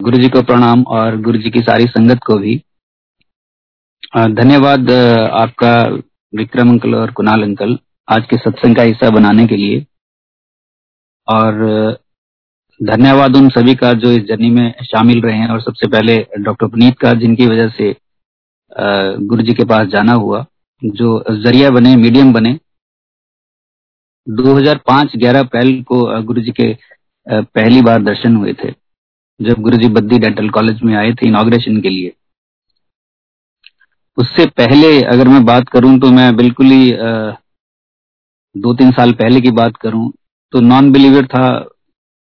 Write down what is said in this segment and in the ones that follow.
गुरु जी को प्रणाम और गुरु जी की सारी संगत को भी। धन्यवाद आपका विक्रम अंकल और कुणाल अंकल, आज के सत्संग का हिस्सा बनाने के लिए। और धन्यवाद उन सभी का जो इस जर्नी में शामिल रहे हैं और सबसे पहले डॉक्टर पुनीत का, जिनकी वजह से गुरु जी के पास जाना हुआ, जो ज़रिया बने, मीडियम बने। 2005 11 अप्रैल को गुरु जी के पहली बार दर्शन हुए थे। जब गुरु जी बद्दी डेंटल कॉलेज में आए थे इनाग्रेशन के लिए। उससे पहले अगर मैं बात करूँ तो मैं बिल्कुल ही दो तीन साल पहले की बात करूँ तो नॉन बिलीवर था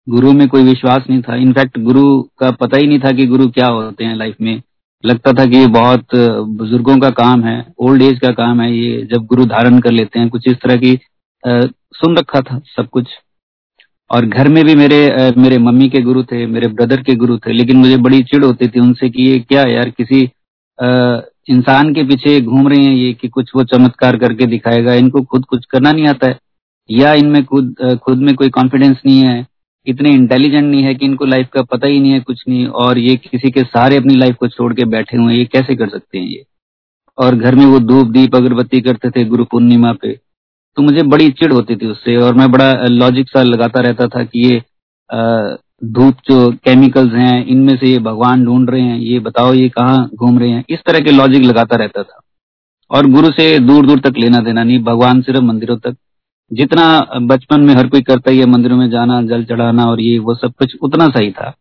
गुरु में कोई विश्वास नहीं था। इनफैक्ट गुरु का पता ही नहीं था कि गुरु क्या होते हैं लाइफ में। लगता था कि ये बहुत बुज़ुर्गों का काम है ओल्ड एज का काम है ये जब गुरु धारण कर लेते हैं कुछ इस तरह की आ, सुन रखा था सब कुछ। और घर में भी मेरे मेरे मम्मी के गुरु थे, मेरे ब्रदर के गुरु थे, लेकिन मुझे बड़ी चिड़ होती थी उनसे कि ये क्या यार, किसी इंसान के पीछे घूम रहे हैं ये कि कुछ वो चमत्कार करके दिखाएगा, इनको खुद कुछ करना नहीं आता है। या इनमें खुद खुद में कोई कॉन्फिडेंस नहीं है, इतने इंटेलिजेंट नहीं है कि इनको लाइफ का पता ही नहीं है कुछ नहीं, और ये किसी के सहारे अपनी लाइफ को छोड़ के बैठे हुए हैं, ये कैसे कर सकते हैं ये? और घर में वो धूप दीप अगरबत्ती करते थे गुरु पूर्णिमा पे तो मुझे बड़ी चिड़ होती थी उससे और मैं बड़ा लॉजिक सा लगाता रहता था कि ये धूप जो केमिकल्स हैं, इनमें से ये भगवान ढूंढ रहे हैं, ये बताओ ये कहाँ घूम रहे हैं। इस तरह के लॉजिक लगाता रहता था। और गुरु से दूर दूर तक लेना देना नहीं, भगवान सिर्फ़ मंदिरों तक। जितना बचपन में हर कोई करता ही है, मंदिरों में जाना, जल चढ़ाना और ये, वो सब कुछ उतना सही था।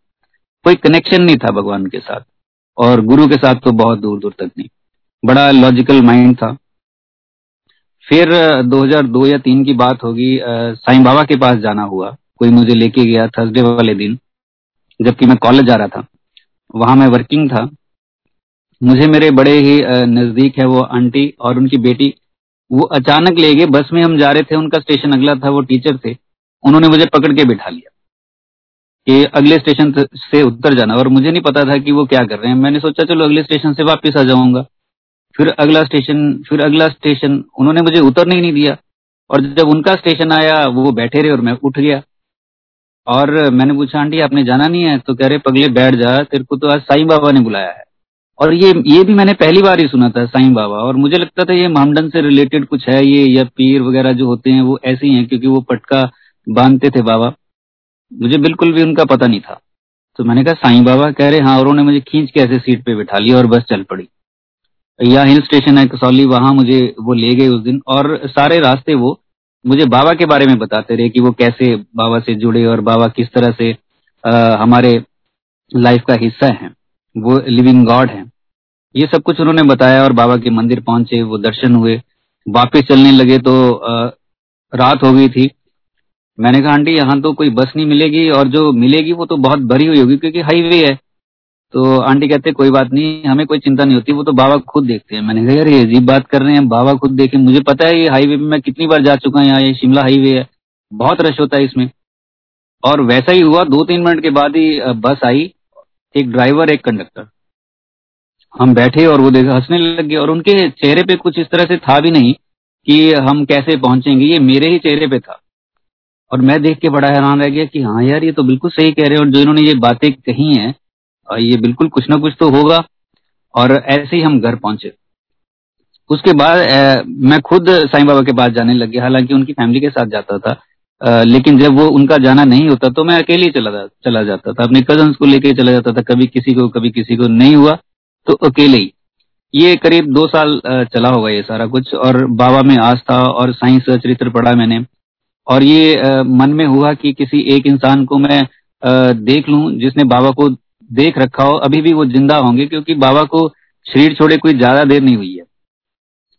कोई कनेक्शन नहीं था भगवान के साथ और गुरु के साथ तो बहुत दूर दूर तक नहीं। बड़ा लॉजिकल माइंड था। फिर 2002 या तीन की बात होगी साईं बाबा के पास जाना हुआ। कोई मुझे लेके गया थर्सडे वाले दिन, जबकि मैं कॉलेज जा रहा था। वहाँ मैं वर्किंग था। मुझे मेरे बड़े ही नज़दीक है वो आंटी और उनकी बेटी। वो अचानक ले गए, बस में हम जा रहे थे, उनका स्टेशन अगला था, वो टीचर थे। उन्होंने मुझे पकड़ के बिठा लिया। कि अगले स्टेशन से उतर जाना। और मुझे नहीं पता था कि वो क्या कर रहे हैं। मैंने सोचा, चलो अगले स्टेशन से वापस आ जाऊँगा। फिर अगला स्टेशन फिर अगला स्टेशन उन्होंने मुझे उतरने ही नहीं दिया। और जब उनका स्टेशन आया, वो बैठे रहे और मैं उठ गया। और मैंने पूछा, आंटी, आपने जाना नहीं है? तो कह रहे, पगले बैठ जा, तेरे को तो आज साईं बाबा ने बुलाया है। और ये ये भी मैंने पहली बार ही सुना था, साईं बाबा। और मुझे लगता था ये मामडन से रिलेटेड कुछ है ये, या पीर वगैरह जो होते हैं, वो ऐसे ही हैं, क्योंकि वो पटका बांधते थे बाबा। मुझे बिल्कुल भी उनका पता नहीं था। तो मैंने कहा, साईं बाबा? कह रहे हाँ और उन्होंने मुझे खींच के ऐसे सीट पे बिठा लिया और बस चल पड़ी। या हिल स्टेशन है कसौली वहाँ मुझे वो ले गए उस दिन और सारे रास्ते वो मुझे बाबा के बारे में बताते रहे कि वो कैसे बाबा से जुड़े और बाबा किस तरह से आ, हमारे लाइफ का हिस्सा है वो लिविंग गॉड है। ये सब कुछ उन्होंने बताया और बाबा के मंदिर पहुँचे वो दर्शन हुए। वापस चलने लगे तो आ, रात हो गई थी। मैंने कहा आंटी यहाँ तो कोई बस नहीं मिलेगी और जो मिलेगी वो तो बहुत भरी हुई होगी क्योंकि हाईवे है। तो आंटी कहते कोई बात नहीं, हमें कोई चिंता नहीं होती, वो तो बाबा खुद देखते हैं। मैंने कहा, यार, ये अजीब बात कर रहे हैं, बाबा खुद देखे। मुझे पता है ये हाईवे में मैं कितनी बार जा चुका हूँ यहाँ, ये शिमला हाईवे है, बहुत रश होता है इसमें। और वैसा ही हुआ दो तीन मिनट के बाद ही बस आई, एक ड्राइवर एक कंडक्टर हम बैठे और वो देखा, हंसने लग गए, और उनके चेहरे पे कुछ इस तरह से था भी नहीं कि हम कैसे पहुँचेंगे, ये मेरे ही चेहरे पे था। और मैं देख के बड़ा हैरान रह गया कि हाँ यार, ये तो बिल्कुल सही कह रहे हैं, और जो इन्होंने ये बातें कही हैं ये बिल्कुल कुछ ना कुछ तो होगा। और ऐसे ही हम घर पहुँचे। उसके बाद मैं खुद साईं बाबा के पास जाने लग गया। हालाँकि उनकी फैमिली के साथ जाता था। आ, लेकिन जब वो उनका जाना नहीं होता तो मैं अकेले ही चला चला जाता था। अपने कज़न को लेके चला जाता था। कभी किसी को कभी किसी को नहीं हुआ तो अकेले ही। ये करीब दो साल चला होगा ये सारा कुछ। और बाबा में आस्था और साइंस चरित्र पढ़ा मैंने। और ये मन में हुआ कि किसी एक इंसान को मैं देख लूँ जिसने बाबा को देख रखा हो, अभी भी वो ज़िंदा होंगे क्योंकि बाबा को शरीर छोड़े कोई ज़्यादा देर नहीं हुई है।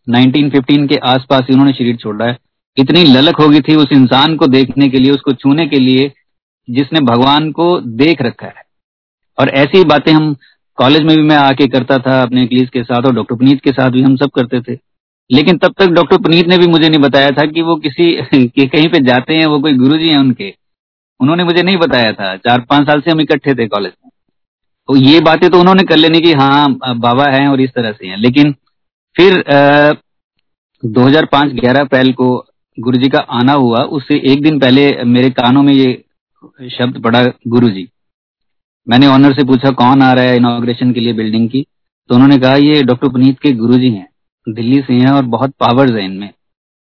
1915 के आसपास ही उन्होंने शरीर छोड़ा है। इतनी ललक होगी थी उस इंसान को देखने के लिए, उसको छूने के लिए, जिसने भगवान को देख रखा है। और ऐसी बातें हम कॉलेज में भी मैं आके करता था, अपने क्लीज के साथ और डॉक्टर पुनीत के साथ भी हम सब करते थे। लेकिन तब तक डॉक्टर पुनीत ने भी मुझे नहीं बताया था कि वो किसी के कहीं पे जाते हैं, वो कोई गुरुजी हैं उनके। उन्होंने मुझे नहीं बताया था। चार पाँच साल से हम इकट्ठे थे कॉलेज तो ये बातें तो उन्होंने कर लेनी कि हाँ बाबा हैं और इस तरह से हैं। लेकिन फिर आ, 2005 11 अप्रैल को गुरु जी का आना हुआ उससे एक दिन पहले मेरे कानों में ये शब्द पड़ा गुरु जी मैंने ऑनर से पूछा कौन आ रहा है इनोग्रेशन के लिए बिल्डिंग की? तो उन्होंने कहा ये डॉक्टर पुनीत के गुरु जी हैं दिल्ली से हैं और बहुत पावर्स हैं इनमें।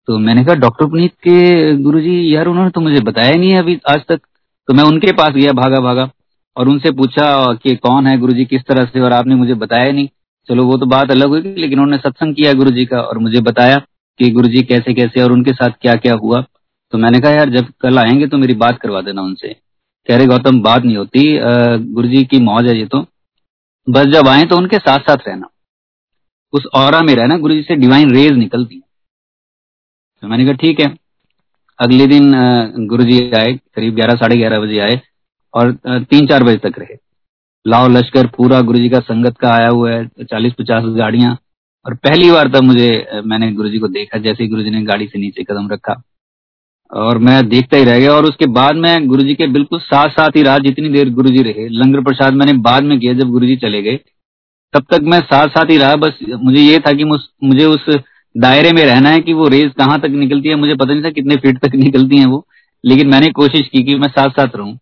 तो मैंने कहा डॉक्टर पुनीत के गुरु जी यार उन्होंने तो मुझे बताया नहीं है अभी आज तक। तो मैं उनके पास गया भागा भागा और उनसे पूछा कि कौन है गुरु जी किस तरह से, और आपने मुझे बताया नहीं। चलो, वो तो बात अलग हुई लेकिन उन्होंने सत्संग किया गुरु का, और मुझे बताया कि गुरु कैसे कैसे और उनके साथ क्या क्या हुआ। तो मैंने कहा, यार, जब कल आएँगे तो मेरी बात करवा देना उनसे। कह रहे, गौतम, बात नहीं होती। गुरु जी की मौज है ये तो। बस जब आए तो उनके साथ साथ रहना। उस और में रहना गुरु जी से डिवाइन रेज निकलती तो मैंने कहा, ठीक है। अगले दिन गुरु जी आए, करीब ग्यारह, साढ़े ग्यारह बजे आए। और तीन चार बजे तक रहे। लाओ लश्कर, पूरा गुरु जी का संगत का आया हुआ है चालीस पचास गाड़ियाँ। और पहली बार तब मुझे मैंने गुरु जी को देखा, जैसे ही गुरु जी ने गाड़ी से नीचे कदम रखा। और मैं देखता ही रह गया, और उसके बाद मैं गुरु जी के बिल्कुल साथ साथ ही रहा जितनी देर गुरु जी रहे, लंगर प्रसाद मैंने बाद में किया जब गुरु जी चले गए, तब तक मैं साथ साथ ही रहा। बस मुझे ये था कि मुझे उस दायरे में रहना है कि वो रेस कहाँ तक निकलती है, मुझे पता नहीं था कितने फीट तक निकलती है वो, लेकिन मैंने कोशिश की कि मैं साथ साथ रहूँ।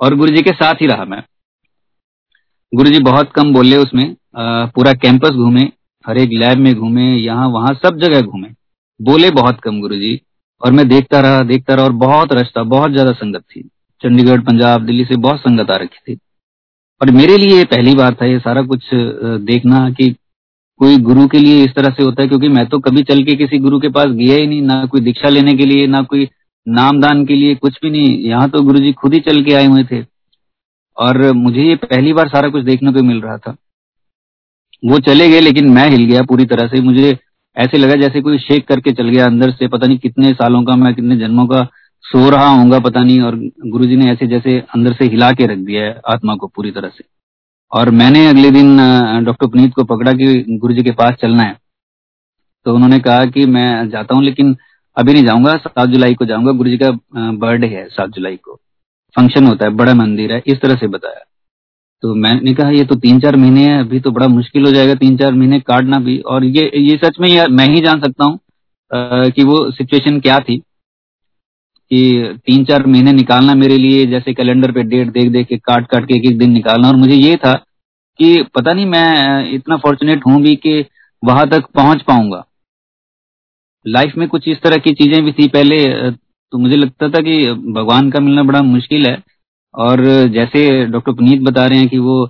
और गुरु जी के साथ ही रहा मैं। गुरु जी बहुत कम बोले उसमें आ, पूरा कैंपस घूमे हर एक लैब में घूमे यहाँ वहाँ सब जगह घूमे। बोले बहुत कम गुरु जी और मैं देखता रहा देखता रहा और बहुत रश था बहुत ज़्यादा संगत थी। चंडीगढ़ पंजाब दिल्ली से बहुत संगत आ रखी थी। और मेरे लिए पहली बार था ये सारा कुछ देखना कि कोई गुरु के लिए इस तरह से होता है क्योंकि मैं तो कभी चल के किसी गुरु के पास गया ही नहीं ना कोई दीक्षा लेने के लिए ना कोई नामदान के लिए कुछ भी नहीं, यहाँ तो गुरु जी खुद ही चल के आए हुए थे। और मुझे ये पहली बार सारा कुछ देखने को मिल रहा था। वो चले गए, लेकिन मैं हिल गया पूरी तरह से। मुझे ऐसे लगा जैसे कोई शेक करके चल गया अंदर से। पता नहीं कितने सालों का, मैं कितने जन्मों का सो रहा हूँ पता नहीं। और गुरुजी ने ऐसे जैसे अंदर से हिला के रख दिया है आत्मा को पूरी तरह से। और मैंने अगले दिन डॉक्टर पुनीत को पकड़ा कि गुरु के पास चलना है। तो उन्होंने कहा कि मैं जाता हूँ, लेकिन अभी नहीं जाऊँगा, सात जुलाई को जाऊँगा। गुरु जी का बर्थडे है सात जुलाई को। फ़ंक्शन होता है, बड़ा मंदिर है, इस तरह से बताया। तो मैंने कहा, ये तो तीन चार महीने है, अभी तो बड़ा मुश्किल हो जाएगा तीन चार महीने काटना भी। और ये ये सच में यार, मैं ही जान सकता हूँ कि वो सिचुएशन क्या थी। कि तीन चार महीने निकालना मेरे लिए, जैसे कैलेंडर पे डेट देख देख के काट काट के एक एक दिन निकालना। और मुझे ये था कि पता नहीं मैं इतना फॉर्चुनेट हूँ भी कि वहाँ तक पहुँच पाऊँगा। लाइफ में कुछ इस तरह की चीज़ें भी थी पहले तो मुझे लगता था कि भगवान का मिलना बड़ा मुश्किल है। और जैसे डॉक्टर पुनीत बता रहे हैं कि वो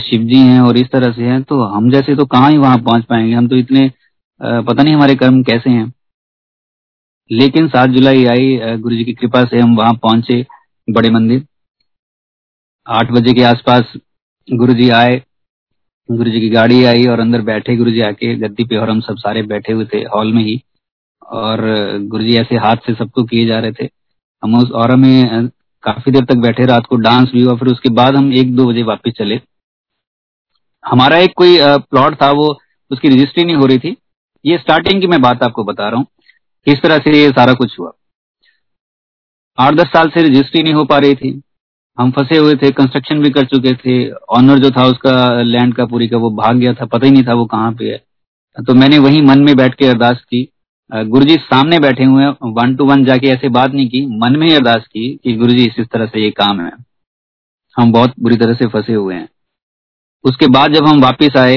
शिव जी हैं और इस तरह से हैं तो हम जैसे तो कहाँ ही वहाँ पहुँच पाएँगे? हम तो इतने पता नहीं हमारे कर्म कैसे हैं। लेकिन सात जुलाई आई गुरु जी की कृपा से हम वहाँ पहुँचे बड़े मंदिर। आठ बजे के आसपास गुरु जी आए गुरु जी की गाड़ी आई और अंदर बैठे गुरु जी आके गद्दी पे और हम सब सारे बैठे हुए थे हॉल में ही। और गुरु जी ऐसे हाथ से सबको किए जा रहे थे। हम उस और में काफ़ी देर तक बैठे, रात को डांस भी हुआ, फिर उसके बाद हम एक दो बजे वापस चले। हमारा एक कोई प्लॉट था, वो उसकी रजिस्ट्री नहीं हो रही थी। ये स्टार्टिंग की मैं बात आपको बता रहा हूँ। किस तरह से ये सारा कुछ हुआ। आठ दस साल से रजिस्ट्री नहीं हो पा रही थी। हम फंसे हुए थे कंस्ट्रक्शन भी कर चुके थे। ऑनर जो था, उसका लैंड का पूरी का वो भाग गया था, पता ही नहीं था वो कहाँ पे है। तो मैंने वही मन में बैठ के अरदास की। गुरु जी सामने बैठे हुए हैं वन टू वन जाके ऐसे बात नहीं की, मन में ही अरदास की कि गुरुजी, इस इस तरह से ये काम है। हम बहुत बुरी तरह से फंसे हुए हैं। उसके बाद जब हम वापस आए,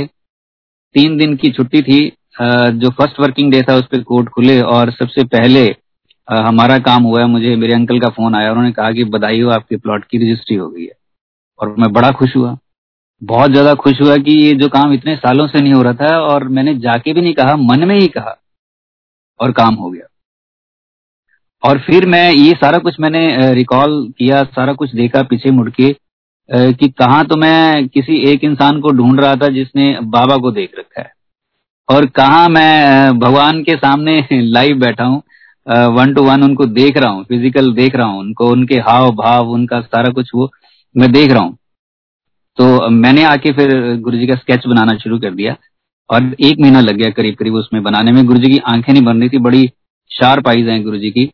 तीन दिन की छुट्टी थी। जो फ़र्स्ट वर्किंग डे था, उस पर कोर्ट खुले और सबसे पहले हमारा काम हुआ है, मुझे मेरे अंकल का फ़ोन आया, उन्होंने कहा कि बधाई हो, आपके प्लॉट की रजिस्ट्री हो गई है। और मैं बड़ा खुश हुआ। बहुत ज़्यादा खुश हुआ कि ये जो काम इतने सालों से नहीं हो रहा था, और मैंने जाके भी नहीं कहा, मन में ही कहा, और काम हो गया। और फिर मैं ये सारा कुछ मैंने रिकॉल किया, सारा कुछ देखा पीछे मुड़ के कि कहा तो मैं किसी एक इंसान को ढूंढ रहा था जिसने बाबा को देख रखा है। और कहा मैं भगवान के सामने लाइव बैठा हूँ वन टू वन उनको देख रहा हूँ फ़िज़िकल देख रहा हूँ उनको उनके हाव भाव उनका सारा कुछ वो मैं देख रहा हूँ। तो मैंने आके फिर गुरु जी का स्केच बनाना शुरू कर दिया और एक महीना लग गया करीब करीब उसमें बनाने में। गुरु जी की आँखें नहीं बन रही थी बड़ी शार्प आईज हैं गुरु जी की।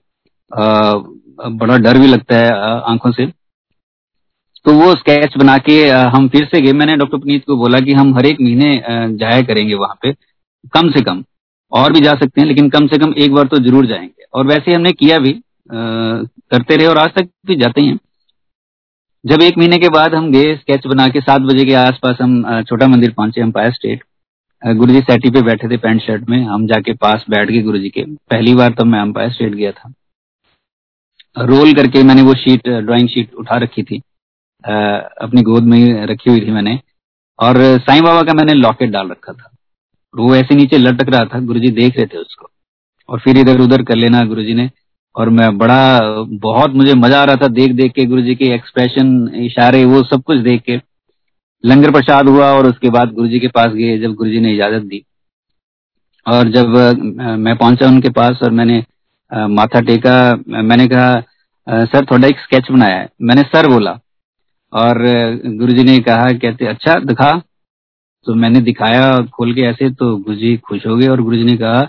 आ, बड़ा डर भी लगता है आँखों से। तो वो स्केच बना के हम फिर से गए। मैंने डॉक्टर पुनीत को बोला कि हम हर एक महीने जाया करेंगे वहाँ पे कम से कम। और भी जा सकते हैं लेकिन कम से कम एक बार तो ज़रूर जाएँगे। और वैसे हमने किया भी आ, करते रहे और आज तक भी जाते हैं। जब एक महीने के बाद हम गए स्केच बना के सात बजे के आसपास हम छोटा मंदिर पहुँचे एम्पायर स्टेट गुरु जी सैटी पे बैठे थे पैंट शर्ट में। हम जाके पास बैठ गए गुरु जी के। पहली बार तब मैं एम्पायर स्टेट गया था। रोल करके मैंने वो शीट ड्राइंग शीट उठा रखी थी। अपनी गोद में रखी हुई थी मैंने। और साईं बाबा का मैंने लॉकेट डाल रखा था। वो ऐसे नीचे लटक रहा था, गुरुजी देख रहे थे उसको। और फिर इधर उधर कर लेना गुरुजी ने। और मैं बड़ा, बहुत मुझे मज़ा आ रहा था देख देख के गुरुजी के एक्सप्रेशन इशारे, वो सब कुछ देख के। लंगर प्रसाद हुआ और उसके बाद गुरुजी के पास गए, जब गुरुजी ने इजाज़त दी। और जब मैं पहुँचा उनके पास और मैंने माथा टेका, मैंने कहा सर, थोड़ा एक स्केच बनाया है। मैंने सर बोला। और गुरुजी ने कहा, कहते अच्छा दिखा। तो मैंने दिखाया खोल के ऐसे तो गुरु जी खुश हो गए और गुरु जी ने कहा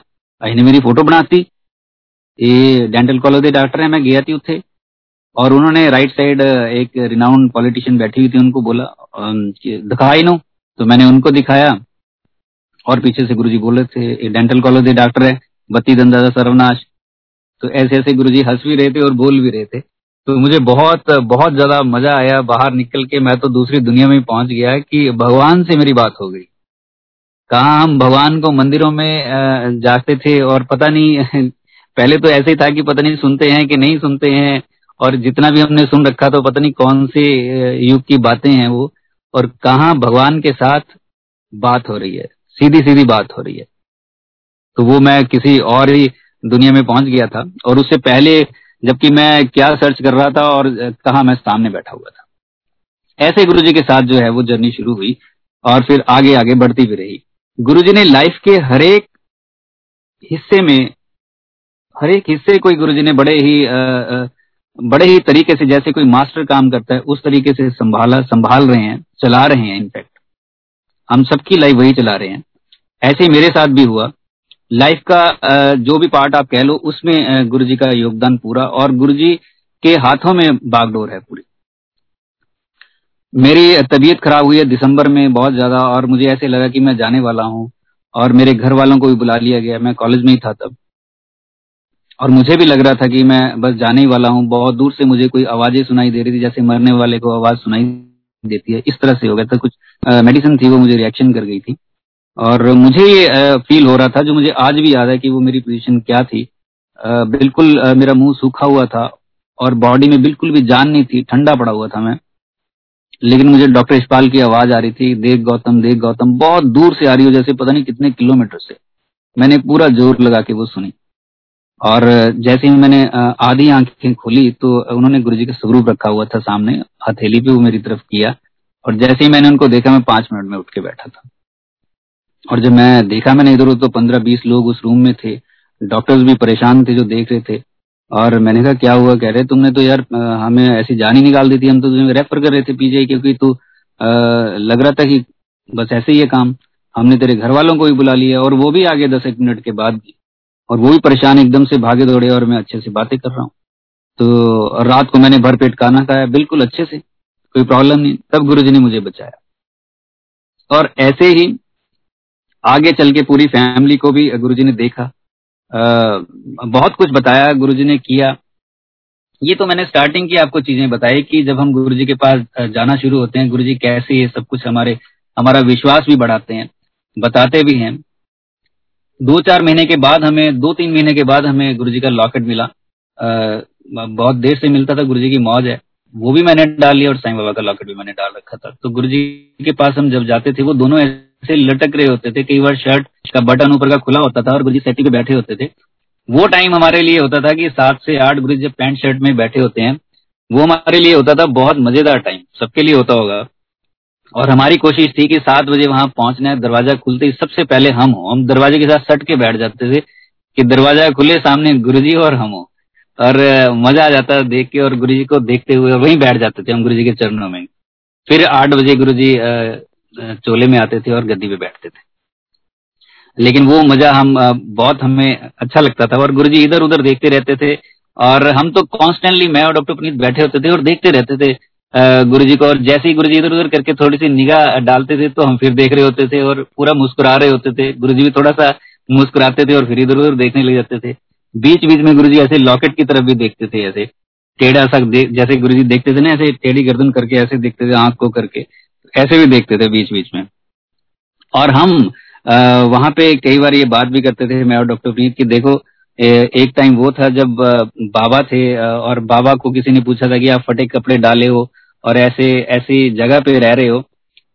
अने मेरी फ़ोटो बनाती ये डेंटल कॉलेज के डॉक्टर है, मैं गया थी उथे और उन्होंने राइट साइड एक रिनाउंड पॉलिटिशियन बैठी हुई थी, उनको बोला दिखा नो तो मैंने उनको दिखाया और पीछे से गुरुजी बोल थे, ये डेंटल कॉलेज के डॉक्टर है, बत्ती दंदा सर्वनाश। तो ऐसे ऐसे गुरुजी हंस भी रहे थे और बोल भी रहे थे। तो मुझे बहुत बहुत ज़्यादा मज़ा आया बाहर निकल के। मैं तो दूसरी दुनिया में पहुँच गया कि भगवान से मेरी बात हो गई। कहा हम भगवान को मंदिरों में जाते थे और पता नहीं, पहले तो ऐसे ही था कि पता नहीं सुनते हैं कि नहीं सुनते हैं और जितना भी हमने सुन रखा तो पता नहीं कौन से युग की बातें हैं वो और कहा भगवान के साथ बात हो रही है सीधी सीधी बात हो रही है। तो वो मैं किसी और ही दुनिया में पहुँच गया था और उससे पहले जबकि मैं क्या सर्च कर रहा था और कहा मैं सामने बैठा हुआ था। ऐसे गुरु जी के साथ जो है वो जर्नी शुरू हुई और फिर आगे आगे बढ़ती भी रही। गुरु जी ने लाइफ के हर एक हिस्से में हर एक हिस्से कोई गुरु जी ने बड़े ही आ, बड़े ही तरीके से जैसे कोई मास्टर काम करता है उस तरीके से संभाला संभाल रहे हैं चला रहे हैं इनफैक्ट हम सबकी लाइफ वही चला रहे हैं। ऐसे मेरे साथ भी हुआ। लाइफ का जो भी पार्ट आप कह लो, उसमें गुरु जी का योगदान पूरा और गुरु जी के हाथों में बागडोर है पूरी। मेरी तबीयत खराब हुई है दिसंबर में बहुत ज़्यादा और मुझे ऐसे लगा कि मैं जाने वाला हूँ और मेरे घर वालों को भी बुला लिया गया। मैं कॉलेज में ही था तब। और मुझे भी लग रहा था कि मैं बस जाने ही वाला हूँ। बहुत दूर से मुझे कोई आवाज़ें सुनाई दे रही थी, जैसे मरने वाले को आवाज़ सुनाई देती है। इस तरह से हो गया था। कुछ मेडिसिन थी वो मुझे रिएक्शन कर गई थी। और मुझे ये फील हो रहा था, जो मुझे आज भी याद है कि वो मेरी पोजीशन क्या थी। बिल्कुल मेरा मुँह सूखा हुआ था और बॉडी में बिल्कुल भी जान नहीं थी, ठंडा पड़ा हुआ था मैं। लेकिन मुझे डॉक्टर इशपाल की आवाज़ आ रही थी, देख गौतम देख गौतम, बहुत दूर से आ रही हो, जैसे पता नहीं कितने किलोमीटर से। मैंने पूरा ज़ोर लगा के वो सुनी। और जैसे ही मैंने आधी आँखें खोली तो उन्होंने गुरु जी का स्वरूप रखा हुआ था सामने, हथेली पे वो मेरी तरफ़ किया। और जैसे ही मैंने उनको देखा, मैं पाँच मिनट में उठ के बैठा था। और जब मैं देखा मैंने इधर उधर तो पंद्रह बीस लोग उस रूम में थे। डॉक्टर्स भी परेशान थे जो देख रहे थे। और मैंने कहा, क्या हुआ? कह रहे, तुमने तो यार हमें ऐसी जान ही निकाल दी थी। हम तो तुम्हें रेफर कर रहे थे पीजीआई क्योंकि तू लग रहा था कि बस ऐसे ही है काम। हमने तेरे घर वालों को भी बुला लिया और वो भी आगे दस एक मिनट के बाद भी। और वो भी परेशान एकदम से भागे दौड़े और मैं अच्छे से बातें कर रहा हूँ। तो रात को मैंने भरपेट खाना खाया, बिल्कुल अच्छे से, कोई प्रॉब्लम नहीं। तब गुरु ने मुझे बचाया। और ऐसे ही आगे चल के पूरी फैमिली को भी गुरुजी ने देखा। आ, बहुत कुछ बताया गुरुजी ने किया। ये तो मैंने स्टार्टिंग की आपको चीज़ें बताई कि जब हम गुरुजी के पास जाना शुरू होते हैं गुरुजी कैसे ये सब कुछ हमारे हमारा विश्वास भी बढ़ाते हैं बताते भी हैं। दो चार महीने के बाद हमें दो तीन महीने के बाद हमें गुरुजी का लॉकेट मिला। आ, बहुत देर से मिलता था गुरुजी की मौज है। वो भी मैंने डाल लिया और साईं बाबा का लॉकेट भी मैंने डाल रखा था। तो गुरुजी के पास हम जब जाते थे वो दोनों से लटक रहे होते थे, कई बार शर्ट का बटन ऊपर का खुला होता था और गुरुजी सेटी पे बैठे होते थे। वो टाइम हमारे लिए होता था कि सात से आठ गुरुजी जब पैंट शर्ट में बैठे होते हैं, वो हमारे लिए होता था बहुत मज़ेदार टाइम सबके लिए होता होगा। और हमारी कोशिश थी कि सात बजे वहाँ पहुँचना है, दरवाज़ा खुलते ही सबसे पहले हम हो। हम दरवाजे के साथ सट के बैठ जाते थे कि दरवाज़ा खुले, सामने गुरुजी और हम हो। और मज़ा आ जाता देख के और गुरुजी को देखते हुए वहीं बैठ जाते थे हम गुरुजी के चरणों में। फिर आठ बजे गुरुजी चोले में आते थे और गद्दी पे बैठते थे। लेकिन वो मज़ा हम बहुत हमें अच्छा लगता था और गुरुजी इधर उधर देखते रहते थे और हम तो कॉन्स्टेंटली मैं और डॉक्टर पुनीत बैठे होते थे और देखते रहते थे गुरु जी को और जैसे ही गुरु जी इधर उधर करके थोड़ी सी निगाह डालते थे तो हम फिर देख रहे होते थे और पूरा मुस्कुरा रहे होते थे। गुरु जी भी थोड़ा सा मुस्कुराते थे और फिर इधर उधर देखने लग जाते थे। बीच बीच में गुरु जी ऐसे लॉकेट की तरफ़ भी देखते थे, ऐसे टेढ़ा सा जैसे गुरु जी देखते थे ना, ऐसे टेढ़ी गर्दन करके, ऐसे देखते थे आँख को करके। ऐसे भी देखते थे बीच बीच में। और हम वहाँ पे कई बार ये बात भी करते थे, मैं और डॉक्टर प्रीत, की देखो एक टाइम वो था जब बाबा थे और बाबा को किसी ने पूछा था कि आप फटे कपड़े डाले हो और ऐसे, ऐसी जगह पे रह रहे हो,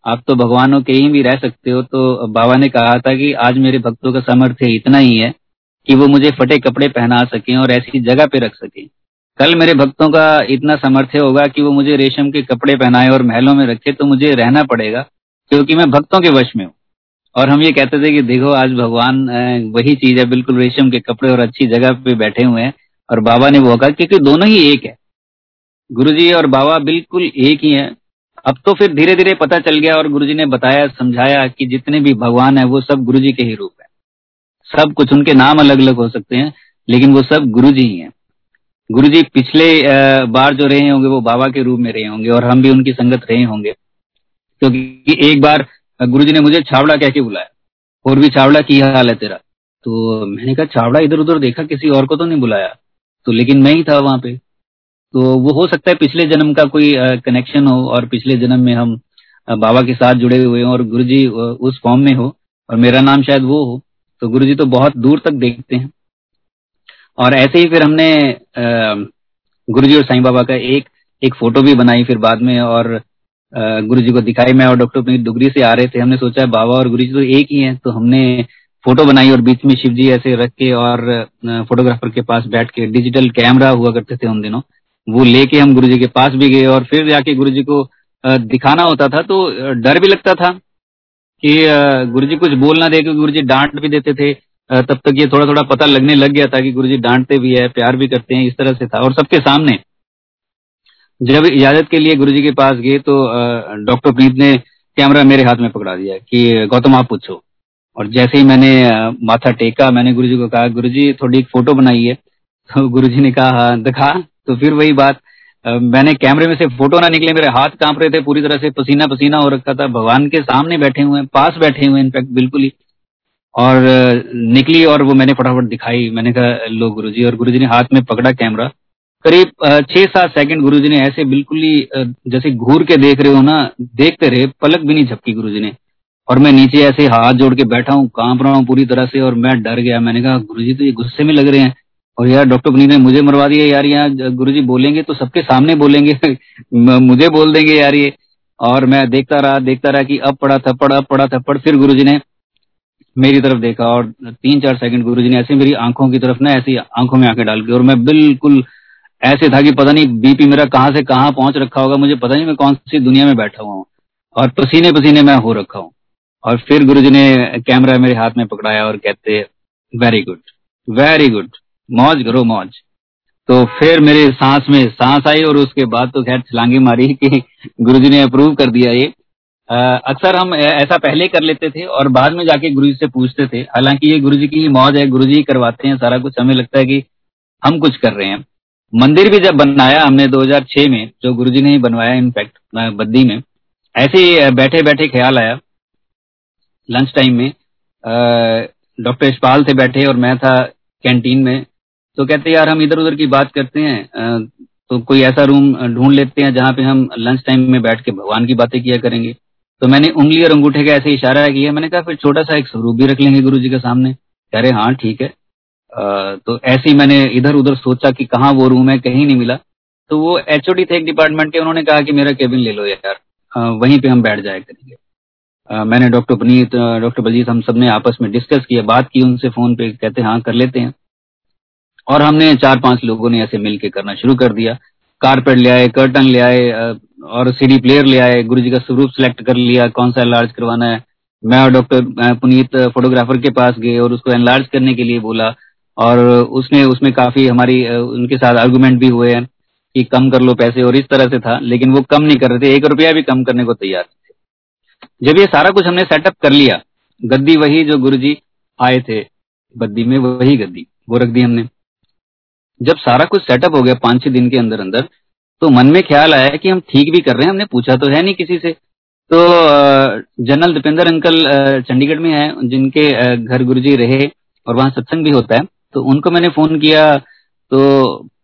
आप तो भगवान हो कहीं भी रह सकते हो। तो बाबा ने कहा था कि आज मेरे भक्तों का सामर्थ्य इतना ही है कि वो मुझे फटे कपड़े पहना सकें और ऐसी जगह पे रख सकें। कल मेरे भक्तों का इतना सामर्थ्य होगा कि वो मुझे रेशम के कपड़े पहनाए और महलों में रखे तो मुझे रहना पड़ेगा, क्योंकि मैं भक्तों के वश में हूँ। और हम ये कहते थे कि देखो, आज भगवान वही चीज़ है, बिल्कुल रेशम के कपड़े और अच्छी जगह पे बैठे हुए हैं, और बाबा ने वो कहा, क्योंकि दोनों ही एक है। गुरु जी और बाबा बिल्कुल एक ही है। अब तो फिर धीरे धीरे पता चल गया और गुरु जी ने बताया, समझाया कि जितने भी भगवान है, वो सब गुरु जी के ही रूप है। सब कुछ उनके नाम अलग अलग हो सकते हैं, लेकिन वो सब गुरु जी ही है। गुरु जी पिछले बार जो रहे होंगे वो बाबा के रूप में रहे होंगे और हम भी उनकी संगत रहे होंगे। क्योंकि तो एक बार गुरु जी ने मुझे छावड़ा कह के बुलाया, और भी छावड़ा की हाल है तेरा? तो मैंने कहा, छावड़ा इधर उधर देखा, किसी और को तो नहीं बुलाया? तो लेकिन मैं ही था वहाँ पे। तो वो हो सकता है पिछले जन्म का कोई कनेक्शन हो और पिछले जन्म में हम बाबा के साथ जुड़े हुए हों और गुरु जी उस फॉर्म में हो और मेरा नाम शायद वो हो। तो गुरु जी तो बहुत दूर तक देखते हैं। और ऐसे ही फिर हमने गुरु जी और साईं बाबा का एक एक फ़ोटो भी बनाई फिर बाद में और गुरु जी को दिखाई। मैं और डॉक्टर डुगरी से आ रहे थे, हमने सोचा बाबा और गुरु जी तो एक ही हैं तो हमने फ़ोटो बनाई और बीच में शिव जी ऐसे रख के और फोटोग्राफर के पास बैठ के डिजिटल कैमरा हुआ करते थे उन दिनों। वो लेके हम गुरु जी के पास भी गए और फिर जाके गुरु जी को दिखाना होता था तो डर भी लगता था कि गुरु जी कुछ बोल ना दे क्योंकि गुरु जी डांट भी देते थे। तब तक ये थोड़ा थोड़ा पता लगने लग गया था कि गुरु जी डांटते भी है प्यार भी करते हैं इस तरह से था और सबके सामने। जब इजाज़त के लिए गुरु जी के पास गए तो डॉक्टर प्रीत ने कैमरा मेरे हाथ में पकड़ा दिया कि गौतम आप पूछो। और जैसे ही मैंने माथा टेका मैंने गुरु जी को कहा गुरु जी थोड़ी एक फ़ोटो बनाई है। तो गुरु जी ने कहा हाँ, दिखा। तो फिर वही बात मैंने कैमरे में से फ़ोटो ना निकले मेरे हाथ काँप रहे थे पूरी तरह से पसीना पसीना हो रखा था भगवान के सामने बैठे हुए पास बैठे हुए इनफैक्ट बिल्कुल ही। और निकली और वो मैंने फटाफट दिखाई। मैंने कहा, लो गुरुजी, और गुरुजी ने हाथ में पकड़ा कैमरा। करीब छह सात सेकंड गुरुजी ने ऐसे बिल्कुल ही जैसे घूर के देख रहे हो ना, देखते रहे, पलक भी नहीं झपकी गुरुजी ने। और मैं नीचे ऐसे हाथ जोड़ के बैठा हूँ, काँप रहा हूँ पूरी तरह से और मैं डर गया। मैंने कहा, गुरुजी तो ये गुस्से में लग रहे हैं। और यार, डॉक्टर पुनीत ने मुझे मरवा दिया यार, यहाँ गुरु जी बोलेंगे तो सबके सामने बोलेंगे। मुझे बोल देंगे यार ये। और मैं देखता रहा देखता रहा कि अब पड़ा थप्पड़, अब पड़ा थप्पड़। फिर गुरु जी ने मेरी तरफ़ देखा और तीन चार सेकंड गुरु जी ने ऐसे मेरी आँखों की तरफ़ ना ऐसी आँखों में आँखें डाल के और मैं बिल्कुल ऐसे था कि पता नहीं बीपी मेरा कहाँ से कहाँ पहुँच रखा होगा, मुझे पता नहीं मैं कौन सी दुनिया में बैठा हुआ हूँ। और पसीने पसीने मैं हो रखा हूँ। और फिर गुरु ने कैमरा मेरे हाथ में पकड़ाया और कहते वेरी गुड वेरी गुड मौज करो, मौज। तो फिर मेरे सांस में सांस आई और उसके बाद तो खैर छलांगे मारी कि गुरुजी ने अप्रूव कर दिया ये। अक्सर हम ऐसा पहले कर लेते थे और बाद में जाके गुरु से पूछते थे। हालाँकि ये गुरु जी की मौज है, गुरु जी करवाते हैं, सारा कुछ हमें लगता है कि हम कुछ कर रहे हैं। मंदिर भी जब बनाया हमने 2006 में, जो गुरु जी ने ही बनवाया इनफैक्ट बद्दी में, ऐसे बैठे बैठे ख्याल आया। लंच टाइम में डॉक्टर यशपाल थे बैठे और मैं था कैंटीन में। तो कहते यार, हम इधर उधर की बात करते हैं तो कोई ऐसा रूम ढूंढ लेते हैं जहाँ पे हम लंच टाइम में बैठ के भगवान की बातें किया करेंगे। तो मैंने उंगली और अंगूठे का ऐसे इशारा किया। मैंने कहा फिर छोटा सा एक स्वरूप भी रख लेंगे गुरु जी के सामने। कह रहे हाँ ठीक है। आ, तो ऐसे ही मैंने इधर उधर सोचा कि कहाँ वो रूम है कहीं नहीं मिला। तो वो एच थे एक डिपार्टमेंट के उन्होंने कहा कि मेरा केबिन ले लो यार। वहीं पे हम बैठ जाए करेंगे। मैंने डॉक्टर पुनीत डॉक्टर बलजीत हम सबने आपस में डिस्कस किया बात की उनसे फ़ोन पे कहते हाँ कर लेते हैं। और हमने चार पाँच लोगों ने ऐसे मिल के करना शुरू कर दिया। कारपेट ले आए कर्टन ले आए और सीडी प्लेयर ले आए गुरु जी का स्वरूप सिलेक्ट कर लिया, कौन सा एनलार्ज करवाना है। मैं और डॉक्टर पुनीत फोटोग्राफर के पास गए और उसको एनलार्ज करने के लिए बोला। और उसने, उसमें काफ़ी हमारी, उनके साथ आर्गूमेंट भी हुए हैं कि कम कर लो पैसे और इस तरह से था, लेकिन वो कम नहीं कर रहे थे, एक रुपया भी कम करने को तैयार थे। जब ये सारा कुछ हमने सेटअप कर लिया, गद्दी वही जो गुरु जी आए थे बद्दी में वही गद्दी, वो रख दी हमने। जब सारा कुछ सेटअप हो गया पाँच छह दिन के अंदर अंदर तो मन में ख्याल आया कि हम ठीक भी कर रहे हैं, हमने पूछा तो है नहीं किसी से। तो जनरल दीपेंद्र अंकल चंडीगढ़ में है, जिनके घर गुरुजी रहे और वहाँ सत्संग भी होता है तो उनको मैंने फ़ोन किया तो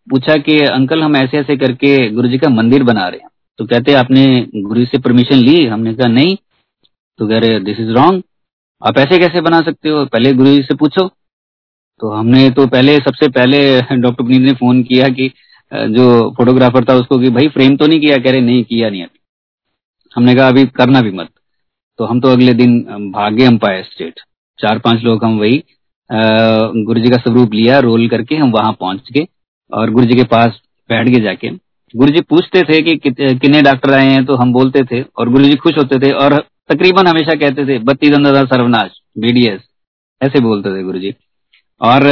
पूछा कि, अंकल, हम ऐसे ऐसे करके गुरु जी का मंदिर बना रहे हैं। तो कहते, आपने गुरु से परमिशन ली? हमने कहा, नहीं। तो कह रहे दिस इज़ रॉन्ग आप ऐसे कैसे बना सकते हो? पहले गुरु जी से पूछो। तो हमने तो पहले, सबसे पहले डॉक्टर पुनीत ने फ़ोन किया कि जो फोटोग्राफर था उसको कि भाई फ्रेम तो नहीं किया, कह रहे, नहीं, किया नहीं अभी। हमने कहा, अभी करना भी मत। तो हम तो अगले दिन भागे अम्पायर स्टेट चार पाँच लोग हम वही गुरु जी का स्वरूप लिया रोल करके हम वहाँ पहुँच गए और गुरु जी के पास बैठ गए जाके। गुरु जी पूछते थे कि कितने डॉक्टर आए हैं तो हम बोलते थे और गुरु जी खुश होते थे और तकरीबन हमेशा कहते थे बत्ती दंदा सर्वनाश बीडीएस ऐसे बोलते थे गुरु जी और